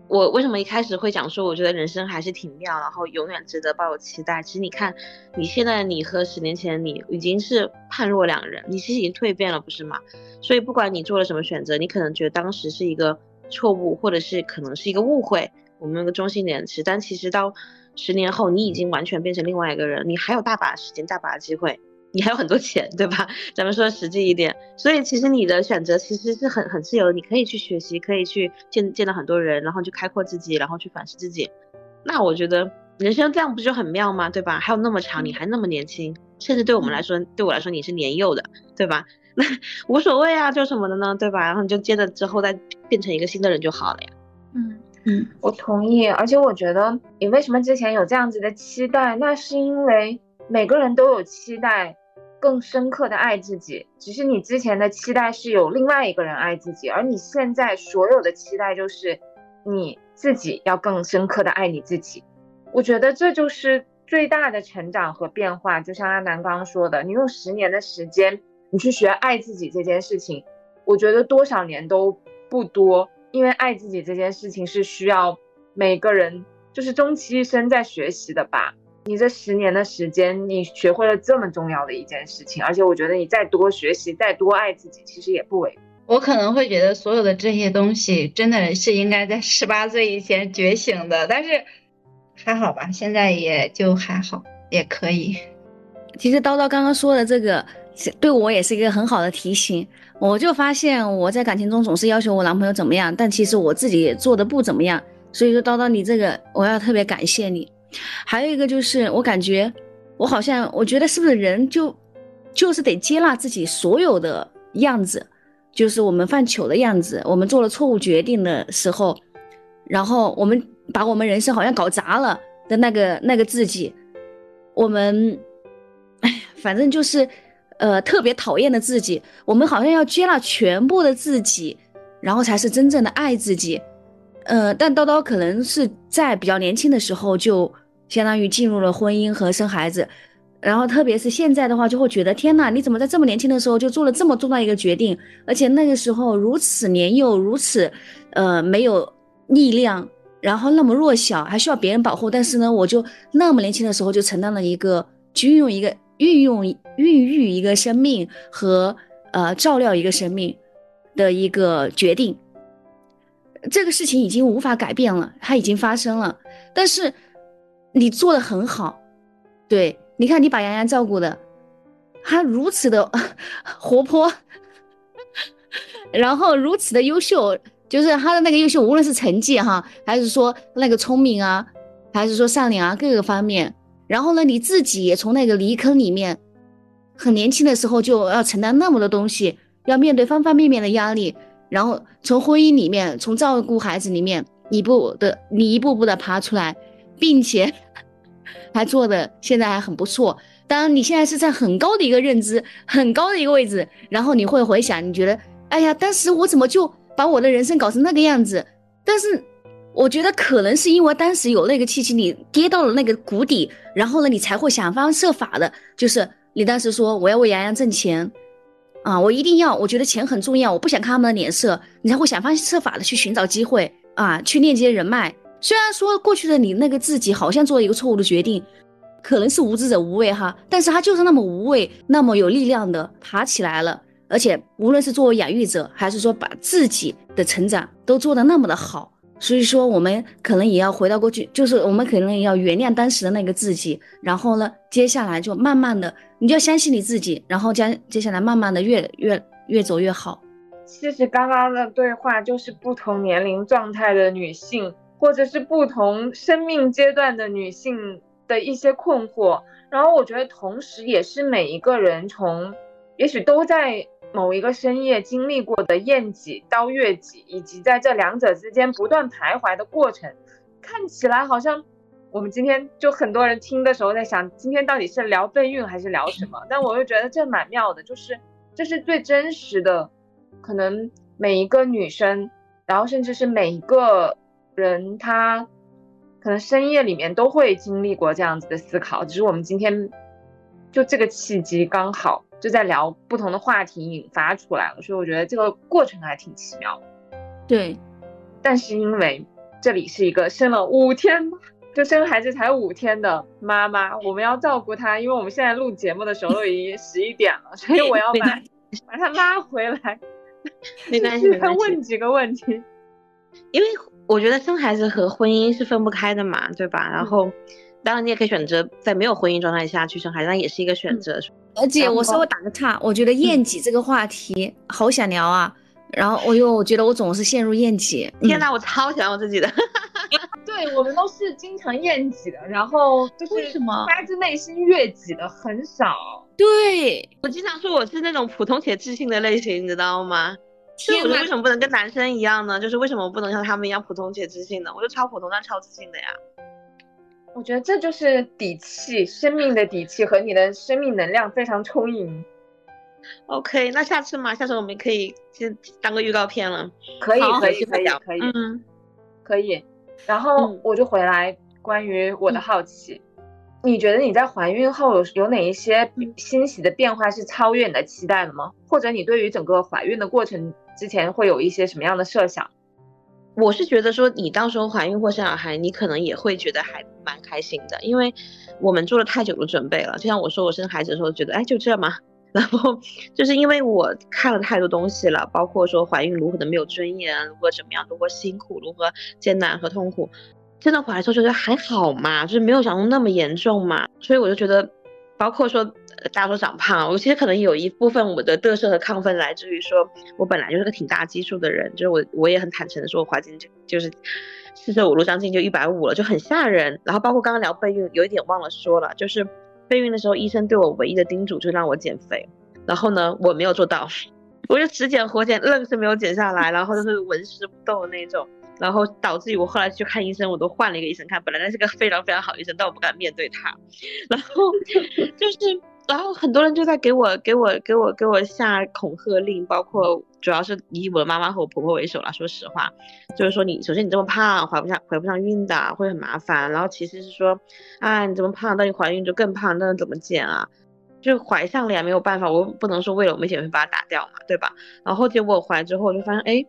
我为什么一开始会讲说，我觉得人生还是挺妙，然后永远值得抱有期待。其实你看，你现在你和十年前你已经是判若两人，你其实已经蜕变了，不是吗？所以不管你做了什么选择，你可能觉得当时是一个。错误，或者是可能是一个误会，我们用个中性点词。但其实到十年后，你已经完全变成另外一个人，你还有大把时间、大把机会，你还有很多钱，对吧？咱们说实际一点，所以其实你的选择其实是很很自由，你可以去学习，可以去见见到很多人，然后去开阔自己，然后去反思自己。那我觉得人生这样不就很妙吗？对吧？还有那么长，你还那么年轻，甚至对我们来说，对我来说你是年幼的，对吧？那 无所谓啊，就什么的呢，对吧？然后你就接着之后再变成一个新的人就好了呀。嗯嗯，我同意。而且我觉得你为什么之前有这样子的期待，那是因为每个人都有期待，更深刻的爱自己。只是你之前的期待是有另外一个人爱自己，而你现在所有的期待就是你自己要更深刻的爱你自己。我觉得这就是最大的成长和变化。就像阿南刚刚说的，你用十年的时间。你去学爱自己这件事情，我觉得多少年都不多，因为爱自己这件事情是需要每个人就是终其一生在学习的吧。你这十年的时间，你学会了这么重要的一件事情，而且我觉得你再多学习，再多爱自己，其实也不为。我可能会觉得所有的这些东西真的是应该在十八岁以前觉醒的，但是还好吧，现在也就还好，也可以。其实叨叨刚刚说的这个。对我也是一个很好的提醒。我就发现我在感情中总是要求我男朋友怎么样，但其实我自己也做的不怎么样。所以说，叨叨你这个，我要特别感谢你。还有一个就是，我感觉我好像，我觉得是不是人就就是得接纳自己所有的样子，就是我们犯糗的样子，我们做了错误决定的时候，然后我们把我们人生好像搞砸了的那个那个自己，我们，哎，反正就是。呃，特别讨厌的自己，我们好像要接纳全部的自己，然后才是真正的爱自己。呃，但叨叨可能是在比较年轻的时候就相当于进入了婚姻和生孩子，然后特别是现在的话，就会觉得天哪，你怎么在这么年轻的时候就做了这么重大一个决定？而且那个时候如此年幼，如此呃没有力量，然后那么弱小，还需要别人保护。但是呢，我就那么年轻的时候就承担了一个，就运用一个。运用孕育一个生命和呃照料一个生命的一个决定，这个事情已经无法改变了，它已经发生了。但是你做的很好，对，你看你把洋洋照顾的，他如此的 活泼，然后如此的优秀，就是他的那个优秀，无论是成绩哈，还是说那个聪明啊，还是说善良啊，各个方面。然后呢，你自己也从那个泥坑里面，很年轻的时候就要承担那么多东西，要面对方方面面的压力，然后从婚姻里面，从照顾孩子里面，一步的你一步步的爬出来，并且 还做的现在还很不错。当然，你现在是在很高的一个认知，很高的一个位置，然后你会回想，你觉得，哎呀，当时我怎么就把我的人生搞成那个样子？但是。我觉得可能是因为当时有那个契机，你跌到了那个谷底，然后呢，你才会想方设法的，就是你当时说我要为洋洋挣钱，啊，我一定要，我觉得钱很重要，我不想看他们的脸色，你才会想方设法的去寻找机会啊，去链接人脉。虽然说过去的你那个自己好像做了一个错误的决定，可能是无知者无畏哈，但是他就是那么无畏，那么有力量的爬起来了，而且无论是作为养育者，还是说把自己的成长都做得那么的好。所以说，我们可能也要回到过去，就是我们可能也要原谅当时的那个自己，然后呢，接下来就慢慢的，你就要相信你自己，然后将接下来慢慢的越越越走越好。其实刚刚的对话就是不同年龄状态的女性，或者是不同生命阶段的女性的一些困惑，然后我觉得同时也是每一个人从，也许都在。某一个深夜经历过的厌己、刀月己，以及在这两者之间不断徘徊的过程，看起来好像我们今天就很多人听的时候在想，今天到底是聊备孕还是聊什么？但我又觉得这蛮妙的，就是这是最真实的，可能每一个女生，然后甚至是每一个人，她可能深夜里面都会经历过这样子的思考，只是我们今天就这个契机刚好。就在聊不同的话题引发出来了，所以我觉得这个过程还挺奇妙。对，但是因为这里是一个生了五天 就生孩子才五天的妈妈，我们要照顾她，因为我们现在录节目的时候都已经十一点了，所以我要把把她拉回来，没 关系，再问几个问题。因为我觉得生孩子和婚姻是分不开的嘛，对吧？然后。当然，你也可以选择在没有婚姻状态下去生孩子，那也是一个选择。而且我稍微打个岔，我觉得厌己这个话题好想聊啊。然后我又我觉得我总是陷入厌己。天哪，我超喜欢我自己的。对我们都是经常厌己的，然后就是为什么发自内心悦己的很少。对我经常说我是那种普通且自信的类型，你知道吗？天哪，为什么不能跟男生一样呢？就是为什么不能像他们一样普通且自信呢？我就超普通但超自信的呀。我觉得这就是底气，生命的底气和你的生命能量非常充盈。OK，那下次嘛，下次我们可以先当个预告片了。可以，可以，可以，可以，嗯，可以。然后我就回来，关于我的好奇，你觉得你在怀孕后有有哪一些欣喜的变化是超越你的期待的吗？或者你对于整个怀孕的过程之前会有一些什么样的设想？我是觉得说，你到时候怀孕或生小孩，你可能也会觉得还蛮开心的，因为我们做了太久的准备了。就像我说，我生孩子的时候觉得，哎，就这嘛？然后就是因为我看了太多东西了，包括说怀孕如何的没有尊严，如何怎么样，如何辛苦，如何艰难和痛苦，真的怀的时候觉得还好嘛，就是没有想中那么严重嘛，所以我就觉得。包括说，大家说长胖，我其实可能有一部分我的嘚瑟和亢奋来自于说，我本来就是个挺大基数的人，就是我我也很坦诚的说，我怀进就就是四舍五入将近就一百五了，就很吓人。然后包括刚刚聊备孕，有一点忘了说了，就是备孕的时候，医生对我唯一的叮嘱就让我减肥，然后呢，我没有做到，我就只减活减，愣是没有减下来，然后就是纹丝不动的那种。然后导致于我后来去看医生，我都换了一个医生看。本来那是个非常非常好医生，但我不敢面对他。然后 就是，然后很多人就在给我给我给我给我下恐吓令，包括主要是以我的妈妈和我婆婆为首了。说实话，就是说你首先你这么胖，怀不上怀不上孕的，会很麻烦。然后其实是说，啊你这么胖，那你怀孕就更胖，那怎么减啊？就怀上了呀，没有办法，我不能说为了我们减肥把它打掉嘛，对吧？然后结果我怀之后，我就发现，哎。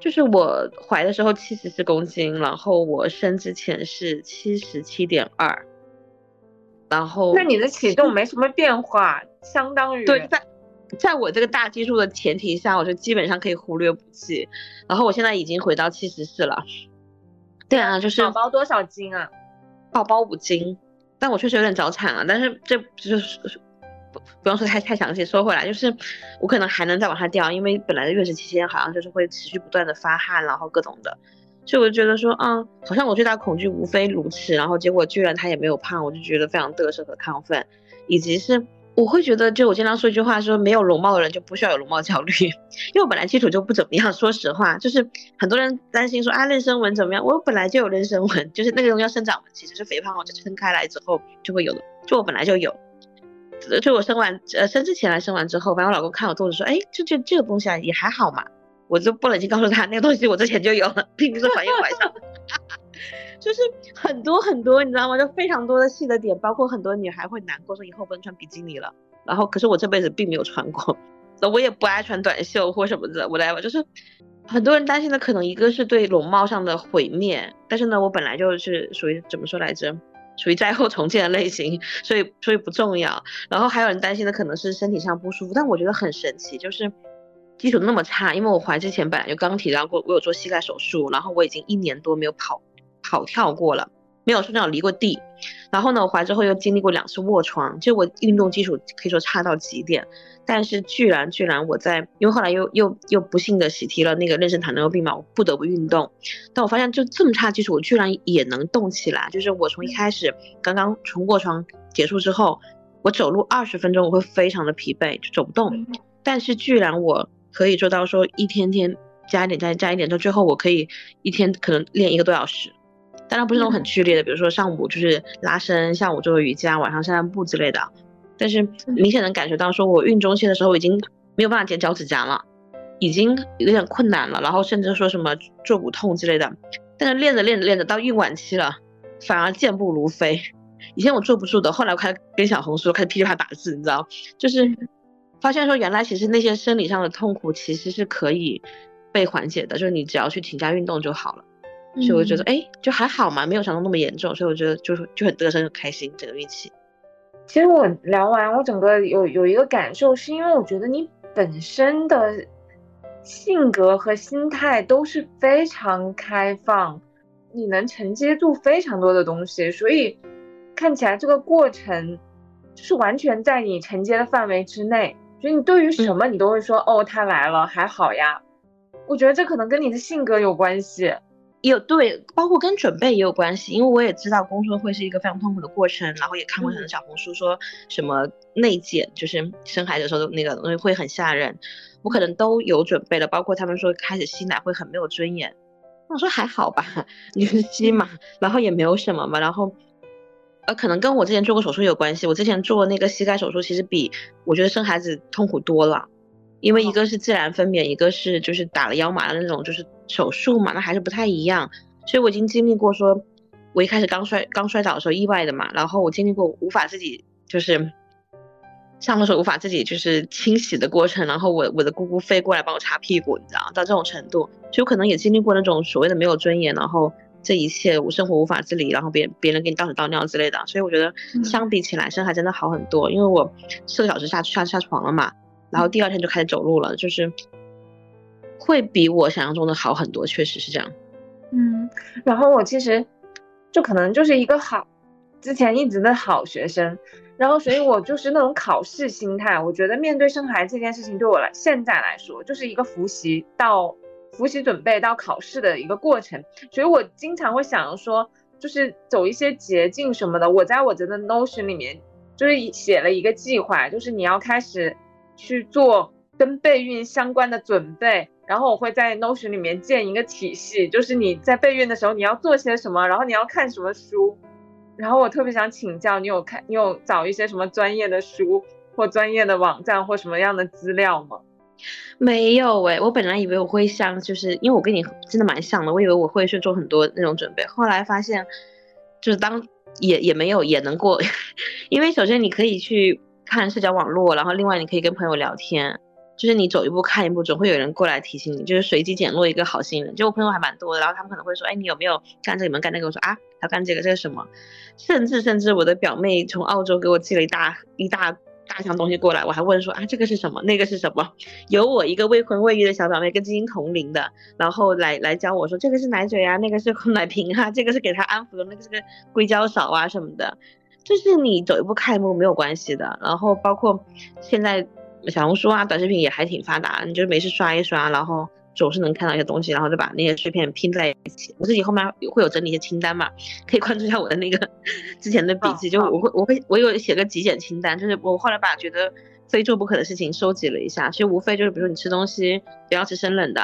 就是我怀的时候七十四公斤，然后我生之前是七十七点二，然后那你的体重没什么变化，相当于对，在在我这个大基数的前提下，我就基本上可以忽略不计。然后我现在已经回到七十四了。对啊，就是宝宝多少斤啊？宝宝五斤。但我确实有点早产了，但是这就是不不用说太太详细。说回来，就是我可能还能再往下掉，因为本来的月子期间好像就是会持续不断的发汗，然后各种的，所以我就觉得说，啊，好像我最大恐惧无非如此，然后结果居然他也没有胖，我就觉得非常得瑟和亢奋，以及是。我会觉得，就我经常说一句话，说没有容貌的人就不需要有容貌焦虑，因为我本来基础就不怎么样。说实话，就是很多人担心说啊，妊娠纹怎么样？我本来就有妊娠纹，就是那个东西叫生长纹，其实是肥胖哦就撑开来之后就会有的。就我本来就有，就我生完呃生之前来生完之后，反正我老公看我肚子说，哎，这这这个东西啊也还好嘛，我就不冷静告诉他那个东西我之前就有了，并不是怀孕怀上。就是很多很多，你知道吗？就非常多的细的点，包括很多女孩会难过，说以后不能穿比基尼了。然后，可是我这辈子并没有穿过，那我也不爱穿短袖或什么的，whatever。就是很多人担心的，可能一个是对容貌上的毁灭，但是呢，我本来就是属于怎么说来着，属于灾后重建的类型，所以所以不重要。然后还有人担心的可能是身体上不舒服，但我觉得很神奇，就是基础那么差，因为我怀之前本来就刚提到过，我有做膝盖手术，然后我已经一年多没有跑。跑跳过了，没有说那种离过地。然后呢，我怀之后又经历过两次卧床，就我运动基础可以说差到极点。但是居然居然我在，因为后来又又又不幸的喜提了那个妊娠糖尿病嘛，我不得不运动。但我发现就这么差基础，我居然也能动起来。就是我从一开始刚刚从卧床结束之后，我走路二十分钟我会非常的疲惫，就走不动。但是居然我可以做到说一天天加一点加加一点，到最后我可以一天可能练一个多小时。当然不是那种很剧烈的，比如说上午就是拉伸，下午做瑜伽，晚上散散步之类的。但是明显能感觉到，说我孕中期的时候已经没有办法剪脚趾甲了，已经有点困难了。然后甚至说什么坐骨痛之类的。但是练着练着练着到孕晚期了，反而健步如飞。以前我坐不住的，后来我开始跟小红书开始噼里啪啦打字，你知道，就是发现说原来其实那些生理上的痛苦其实是可以被缓解的，就是你只要去停下运动就好了。所以我觉得，哎，就还好嘛，没有想到那么严重，所以我觉得就是就很得瑟，很开心，整个孕期。其实我聊完，我整个有有一个感受，是因为我觉得你本身的性格和心态都是非常开放，你能承接住非常多的东西，所以看起来这个过程就是完全在你承接的范围之内。所以你对于什么你都会说，哦，他来了，还好呀。我觉得这可能跟你的性格有关系。有对，包括跟准备也有关系，因为我也知道工作会是一个非常痛苦的过程，然后也看过很多小红书说什么内检，就是生孩子的时候那个东西会很吓人，我可能都有准备了，包括他们说开始吸奶会很没有尊严，我说还好吧，你是吸嘛，然后也没有什么嘛，然后呃可能跟我之前做过手术有关系，我之前做那个膝盖手术其实比我觉得生孩子痛苦多了。因为一个是自然分娩，一个是就是打了腰麻的那种，就是手术嘛，那还是不太一样。所以我已经经历过，说我一开始刚摔刚摔倒的时候意外的嘛，然后我经历过无法自己就是上厕所无法自己就是清洗的过程，然后我我的姑姑飞过来帮我擦屁股，你知道到这种程度，就可能也经历过那种所谓的没有尊严，然后这一切我生活无法自理，然后别别人给你倒屎倒尿之类的。所以我觉得相比起来，生孩真的好很多，因为我四个小时下下下床了嘛。然后第二天就开始走路了，就是会比我想象中的好很多，确实是这样。嗯，然后我其实就可能就是一个好，之前一直的好学生，然后所以我就是那种考试心态。我觉得面对生孩子这件事情，对我来现在来说就是一个复习到复习准备到考试的一个过程，所以我经常会想说，就是走一些捷径什么的。我在我的 Notion 里面就是写了一个计划，就是你要开始。去做跟备孕相关的准备，然后我会在 Notion 里面建一个体系，就是你在备孕的时候你要做些什么，然后你要看什么书，然后我特别想请教你有看你有找一些什么专业的书或专业的网站或什么样的资料吗？没有诶，我本来以为我会像，就是因为我跟你真的蛮像的，我以为我会去做很多那种准备，后来发现就是当也也没有也能过，因为首先你可以去。看社交网络，然后另外你可以跟朋友聊天，就是你走一步看一步，总会有人过来提醒你，就是随机捡落一个好心人。就我朋友还蛮多的，然后他们可能会说，哎，你有没有干这个？有没有干那个？我说啊，他干这个，这是什么？甚至甚至我的表妹从澳洲给我寄了一大一大大箱东西过来，我还问说啊，这个是什么？那个是什么？有我一个未婚未育的小表妹跟晶晶同龄的，然后来来教我说，这个是奶嘴啊，那个是奶瓶啊，这个是给她安抚的，那个是个硅胶勺啊什么的。就是你走一步看一步没有关系的。然后包括现在小红书啊、短视频也还挺发达，你就没事刷一刷，然后总是能看到一些东西，然后就把那些碎片拼在一起。我自己后面会有整理一些清单嘛，可以关注一下我的那个 之前的笔记，就我会我会我有写个极简清单，就是我后来把觉得非做不可的事情收集了一下，其实无非就是比如说你吃东西不要吃生冷的。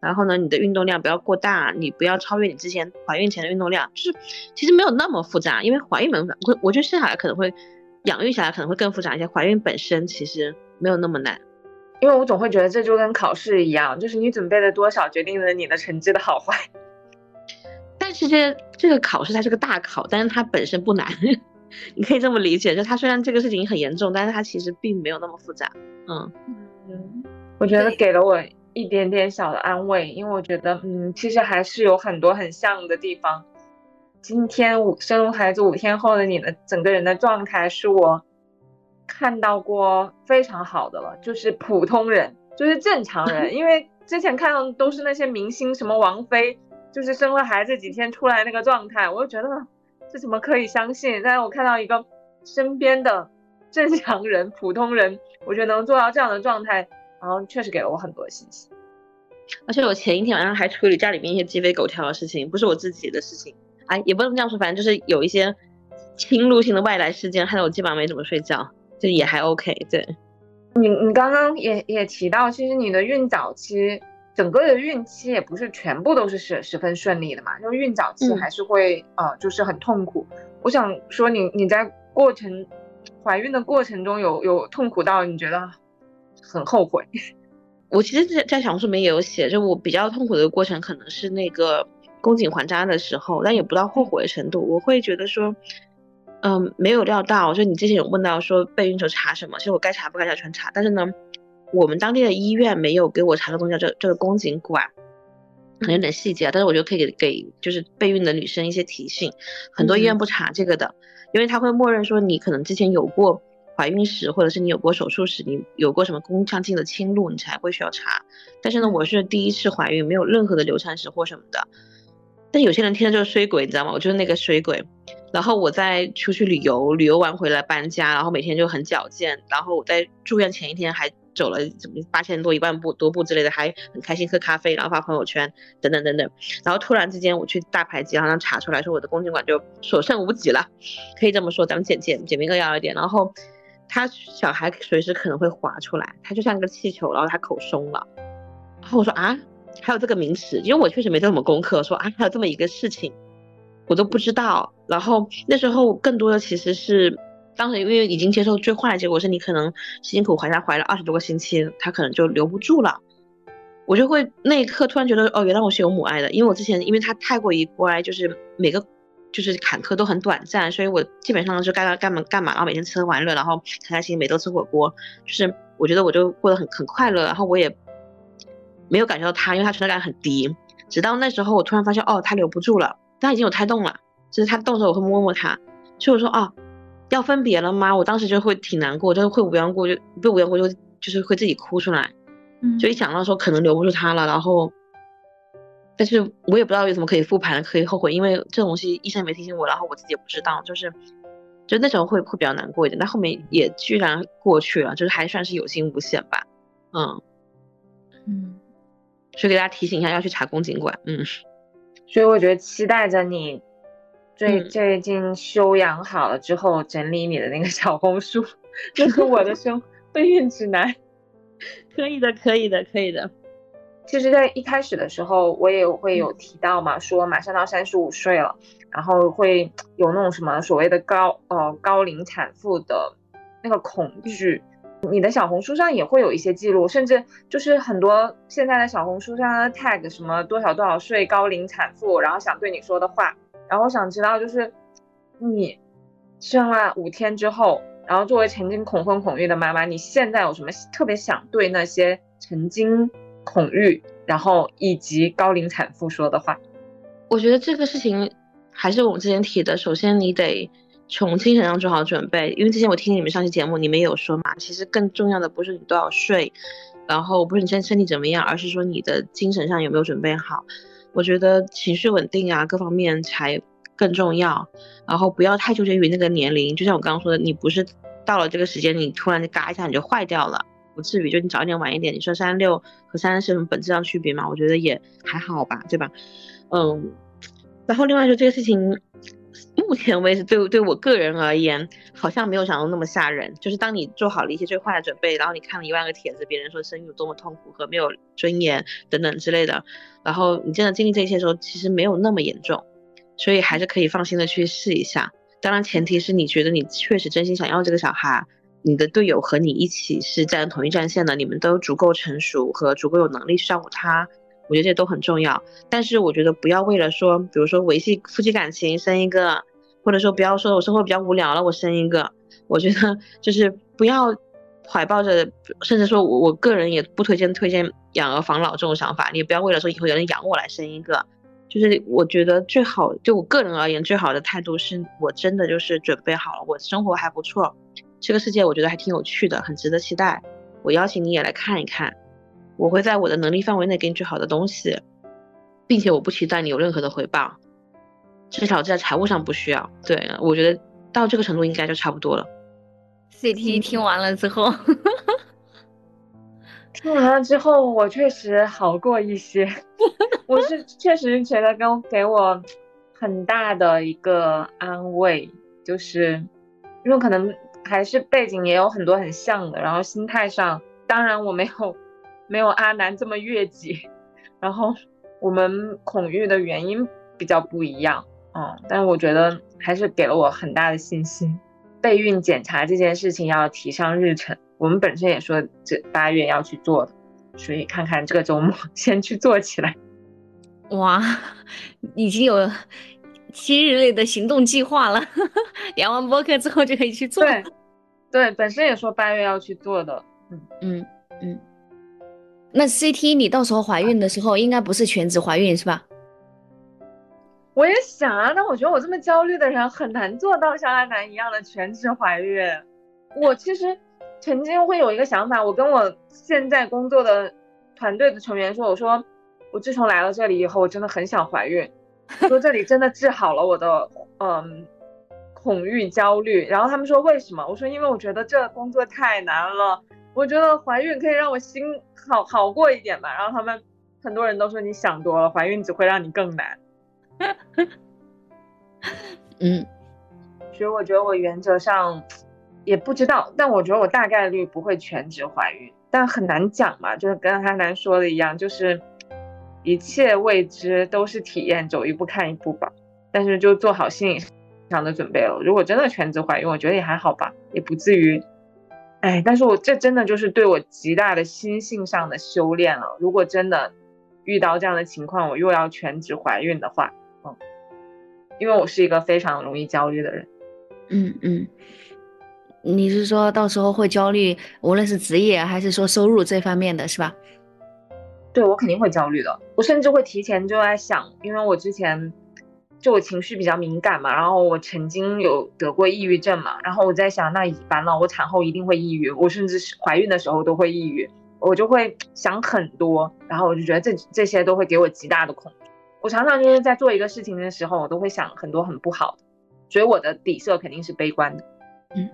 然后呢，你的运动量不要过大，你不要超越你之前怀孕前的运动量，就是其实没有那么复杂，因为怀孕门我我觉得生下来可能会养育下来可能会更复杂一些，怀孕本身其实没有那么难，因为我总会觉得这就跟考试一样，就是你准备的多少决定了你的成绩的好坏。但是这这个考试它是个大考，但是它本身不难，你可以这么理解，就它虽然这个事情很严重，但是它其实并没有那么复杂。嗯嗯，我觉得给了我。一点点小的安慰，因为我觉得，嗯，其实还是有很多很像的地方。今天五生孩子五天后的你的整个人的状态，是我看到过非常好的了，就是普通人，就是正常人。因为之前看到都是那些明星，什么王菲，就是生了孩子几天出来那个状态，我就觉得这怎么可以相信？但是我看到一个身边的正常人、普通人，我觉得能做到这样的状态。然后确实给了我很多信息，而且我前一天晚上还处理家里面一些鸡飞狗跳的事情，不是我自己的事情，哎，也不能这样说，反正就是有一些侵入性的外来事件，害得我基本上没怎么睡觉，就也还 OK。对，你你刚刚也也提到，其实你的孕早期，整个的孕期也不是全部都是十十分顺利的嘛，因为孕早期还是会呃就是很痛苦。我想说你你在过程怀孕的过程中有有痛苦到你觉得？很后悔，我其实，在在小红书里面也有写，就我比较痛苦的过程，可能是那个宫颈环扎的时候，但也不到后悔的程度。我会觉得说，嗯，没有料到，就你之前有问到说备孕时候查什么，其实我该查不该查全查，但是呢，我们当地的医院没有给我查个东西叫这这个宫颈管，可能有点细节，但是我觉得可以给给就是备孕的女生一些提醒，很多医院不查这个的，因为他会默认说你可能之前有过。怀孕史，或者是你有过手术史，你有过什么宫腔镜的侵入，你才会需要查。但是呢，我是第一次怀孕，没有任何的流产史或什么的。但有些人听着就是衰鬼，你知道吗？我就是那个衰鬼。然后我在出去旅游，旅游完回来搬家，然后每天就很矫健。然后我在住院前一天还走了怎么八千多一万步多步之类的，还很开心喝咖啡，然后发朋友圈等等等等。然后突然之间我去大排畸，好像查出来说我的宫颈管就所剩无几了，可以这么说，咱们简简简明扼要一点。然后。他小孩随时可能会滑出来，他就像一个气球，然后他口松了。然后我说啊，还有这个名词，因为我确实没做什么功课，说啊还有这么一个事情，我都不知道。然后那时候更多的其实是，当时因为已经接受最坏的结果是你可能辛苦怀胎怀了二十多个星期，他可能就留不住了。我就会那一刻突然觉得哦，原来我是有母爱的，因为我之前因为他太过于乖，就是每个。就是坎坷都很短暂，所以我基本上是该干嘛干嘛，然后每天吃喝玩乐，然后开开心，每周吃火锅，就是我觉得我就过得很很快乐，然后我也没有感觉到他，因为他存在感很低。直到那时候，我突然发现，哦，他留不住了，他已经有胎动了，就是他动的时候我会摸摸他，所以我说，哦，要分别了吗？我当时就会挺难过，就是会无缘无故就不无缘无故就就是会自己哭出来，嗯，就一想到说可能留不住他了，然后。但是我也不知道有什么可以复盘，可以后悔，因为这东西医生没提醒我，然后我自己也不知道，就是，就那时候会会比较难过一点，但后面也居然过去了，就是还算是有惊无险吧，嗯。嗯，所以给大家提醒一下，要去查宫颈管，嗯，所以我觉得期待着你最最近休养好了之后，整理你的那个小红书，这是我的生 备孕指南，可以的，可以的，可以的。其实，在一开始的时候，我也会有提到嘛，说马上到三十五岁了，然后会有那种什么所谓的高呃高龄产妇的那个恐惧。你的小红书上也会有一些记录，甚至就是很多现在的小红书上的 tag 什么多少多少岁高龄产妇，然后想对你说的话。然后我想知道，就是你生了五天之后，然后作为曾经恐婚恐育的妈妈，你现在有什么特别想对那些曾经？恐育，然后以及高龄产妇说的话，我觉得这个事情还是我们之前提的。首先，你得从精神上做好准备，因为之前我听你们上期节目，你们也有说嘛，其实更重要的不是你多少岁，然后不是你现在身体怎么样，而是说你的精神上有没有准备好。我觉得情绪稳定啊，各方面才更重要，然后不要太纠结于那个年龄。就像我刚刚说的，你不是到了这个时间，你突然就嘎一下你就坏掉了，不至于。就你早一点晚一点，你说三六和三十是什么本质上区别嘛？我觉得也还好吧，对吧？嗯，然后另外就这个事情。目前为止，对对我个人而言，好像没有想到那么吓人。就是当你做好了一些最坏的准备，然后你看了一万个帖子，别人说生育有多么痛苦和没有尊严等等之类的，然后你真的经历这些时候，其实没有那么严重，所以还是可以放心的去试一下。当然，前提是你觉得你确实真心想要这个小孩，你的队友和你一起是站同一战线的，你们都足够成熟和足够有能力去照顾他。我觉得这都很重要，但是我觉得不要为了说，比如说维系夫妻感情生一个，或者说不要说我生活比较无聊了我生一个，我觉得 就是不要怀抱着，甚至说我我个人也不推荐推荐养儿防老这种想法，你也不要为了说以后有人养我来生一个，就是我觉得最好就我个人而言最好的态度是我真的就是准备好了，我生活还不错，这个世界我觉得还挺有趣的，很值得期待，我邀请你也来看一看。我会在我的能力范围内给你最好的东西，并且我不期待你有任何的回报，至少在财务上不需要。对我觉得到这个程度应该就差不多了。CT 听完了之后，听完了之后我确实好过一些，我是 确实觉得跟给我很大的一个安慰，就是因为可能还是背景也有很多很像的，然后心态上当然我没有。没有阿南这么越级，然后我们恐育的原因比较不一样，嗯，但是我觉得还是给了我很大的信心。备孕检查这件事情要提上日程，我们本身也说这八月要去做的，所以看看这个周末 先去做起来。哇，已经有七日内的行动计划了，聊完播客之后就可以去做。对，对，本身也说八月要去做的，嗯嗯嗯。那 CT 你到时候怀孕的时候应该不是全职怀孕是吧？我也想啊，但我觉得我这么焦虑的人很难做到像阿南一样的全职怀孕。我其实曾经会有一个想法，我跟我现在工作的团队的成员说，我说我自从来了这里以后，我真的很想怀孕，说这里真的治好了我的嗯恐育焦虑。然后他们说为什么？我说因为我觉得这工作太难了。我觉得怀孕可以让我心好好过一点吧，然后他们很多人都说你想多了，怀孕只会让你更难。嗯，所以我觉得我原则上也不知道，但我觉得我大概率不会全职怀孕，但很难讲嘛，就是跟阿南说的一样，就是一切未知都是体验，走一步看一步吧。但是就做好心理上的准备了，如果真的全职怀孕，我觉得也还好吧，也不至于。哎，但是我这真的就是对我极大的心性上的修炼了。如果真的遇到这样的情况，我又要全职怀孕的话，嗯，因为我是一个非常容易焦虑的人。嗯嗯，你是说到时候会焦虑，无论是职业还是说收入这方面的是吧？对我肯定会焦虑的，我甚至会提前就在想，因为我之前。就我情绪比较敏感嘛，然后我曾经有得过抑郁症嘛，然后我在想，那完了，我产后一定会抑郁，我甚至是怀孕的时候都会抑郁，我就会想很多，然后我就觉得这这些都会给我极大的恐惧。我常常就是在做一个事情的时候，我都会想很多很不好的，所以我的底色肯定是悲观的。嗯，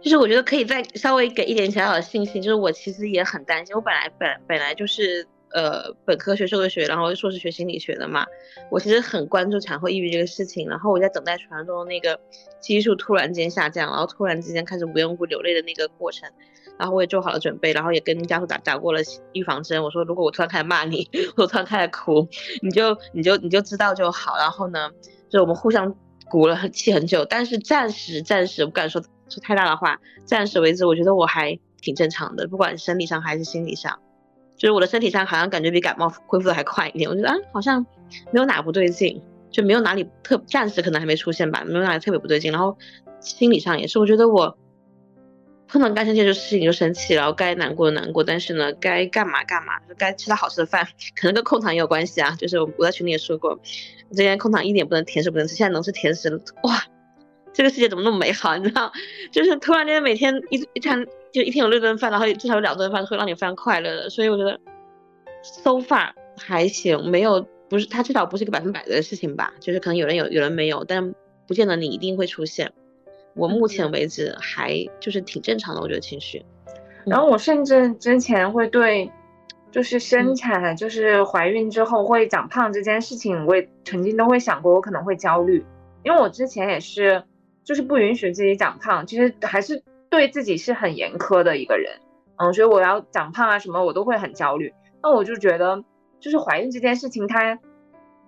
就是我觉得可以再稍微给一点小小的信心，就是我其实也很担心，我本来本本来就是。呃，本科学社会学，然后硕士学心理学的嘛。我其实很关注产后抑郁这个事情，然后我在等待传说中那个激素突然间下降，然后突然之间开始无缘无故流泪的那个过程，然后我也做好了准备，然后也跟家属打打过了预防针。我说如果我突然开始骂你，我突然开始哭，你就你就你就知道就好。然后呢，就我们互相鼓了很气很久，但是暂时暂时不敢说说太大的话，暂时为止，我觉得我还挺正常的，不管生理上还是心理上。就是我的身体上好像感觉比感冒恢复的还快一点，我觉得啊好像没有哪不对劲，就没有哪里特暂时可能还没出现吧，没有哪里特别不对劲。然后心理上也是，我觉得我碰到该生气的事情就生气，然后该难过的难过，但是呢该干嘛干嘛，就该吃到好吃的饭，可能跟控糖也有关系啊。就是我在群里也说过，我之前控糖一点不能甜食不能吃，现在能吃甜食了，哇，这个世界怎么那么美好？你知道，就是突然间每天一一餐。就一天有六顿饭，然后至少有两顿饭会让你非常快乐的，所以我觉得 so far 还行，没有不不是它至少不是一个百分百的事情吧，就是可能有人有有人没有，但不见得你一定会出现。我目前为止还就是挺正常的，我觉得情绪。然后我甚至之前会对，就是生产，就是怀孕之后会长胖这件事情，我也曾经都会想过，我可能会焦虑，因为我之前也是，就是不允许自己长胖，其实还是对自己是很严苛的一个人，嗯，所以我要长胖啊什么，我都会很焦虑。那我就觉得，就是怀孕这件事情，它，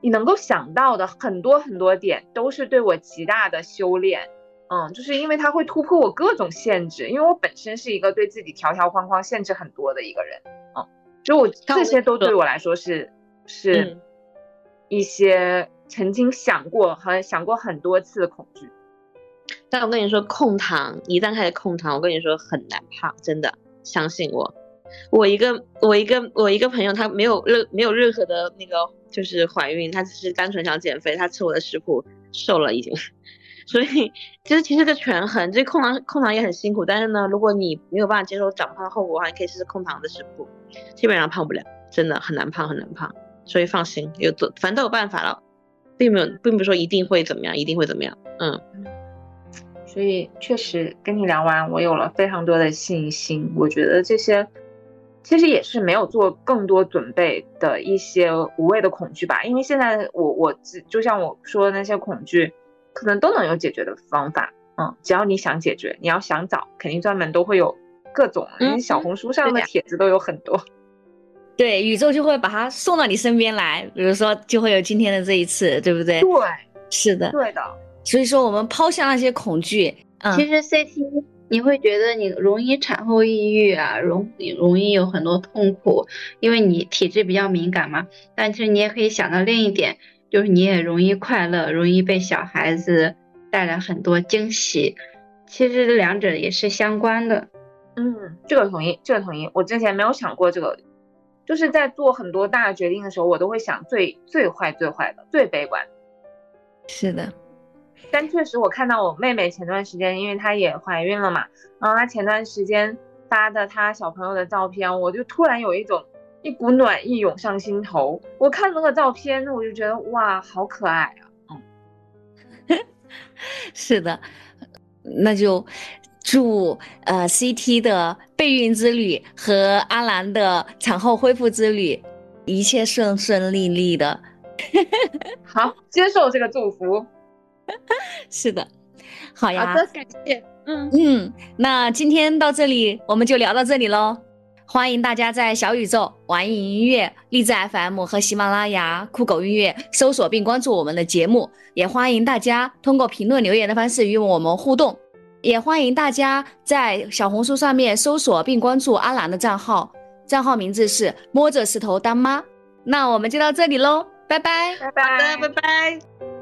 你能够想到的很多很多点，都是对我极大的修炼。嗯，就是因为它会突破我各种限制，因为我本身是一个对自己条条框框限制很多的一个人，嗯，就我这些都对我来说是是一些曾经想过很想过很多次的恐惧。但我跟你说，控糖一旦开始控糖，我跟你说很难胖，真的，相信我。我一个我一个我一个朋友，他没有任没有任何的那个就是怀孕，他只是单纯想减肥，他吃我的食谱瘦了已经。所以其实其实个权衡，这控糖控糖也很辛苦。但是呢，如果你没有办法接受长胖的后果的话，你可以试试控糖的食谱，基本上胖不了，真的很难胖很难胖。所以放心，有都反正都有办法了，并没有并不是说一定会怎么样，一定会怎么样。嗯，所以确实跟你聊完，我有了非常多的信心。我觉得这些其实也是没有做更多准备的一些无谓的恐惧吧。因为现在我我就像我说的那些恐惧。可能都能有解决的方法，嗯，只要你想解决，你要想找，肯定专门都会有各种，嗯，小红书上的帖子都有很多，对，宇宙就会把它送到你身边来，比如说就会有今天的这一次，对不对？对，是的，对的。所以说我们抛下那些恐惧，嗯，其实 CT 你会觉得你容易产后抑郁啊，容容易有很多痛苦，因为你体质比较敏感嘛。但其实你也可以想到另一点。就是你也容易快乐，容易被小孩子带来很多惊喜，其实这两者也是相关的。嗯，这个同意，这个同意。我之前没有想过这个，就是在做很多大决定的时候，我都会想最最坏、最坏的、最悲观。是的，但确实我看到我妹妹前段时间，因为她也怀孕了嘛，然后她前段时间发的她小朋友的照片，我就突然有一种。一股暖意涌上心头，我看那个照片，我就觉得哇，好可爱啊！嗯，是的，那就祝呃 CT 的备孕之旅和阿兰的产后恢复之旅一切顺顺利利的。好，接受这个祝福。是的，好呀，好的，感谢。嗯嗯，那今天到这里，我们就聊到这里喽。欢迎大家在小宇宙、网易音乐、荔枝 FM 和喜马拉雅、酷狗音乐搜索并关注我们的节目，也欢迎大家通过评论留言的方式与我们互动，也欢迎大家在小红书上面搜索并关注阿兰的账号，账号名字是摸着石头当妈。那我们就到这里喽，拜拜，拜拜，拜拜。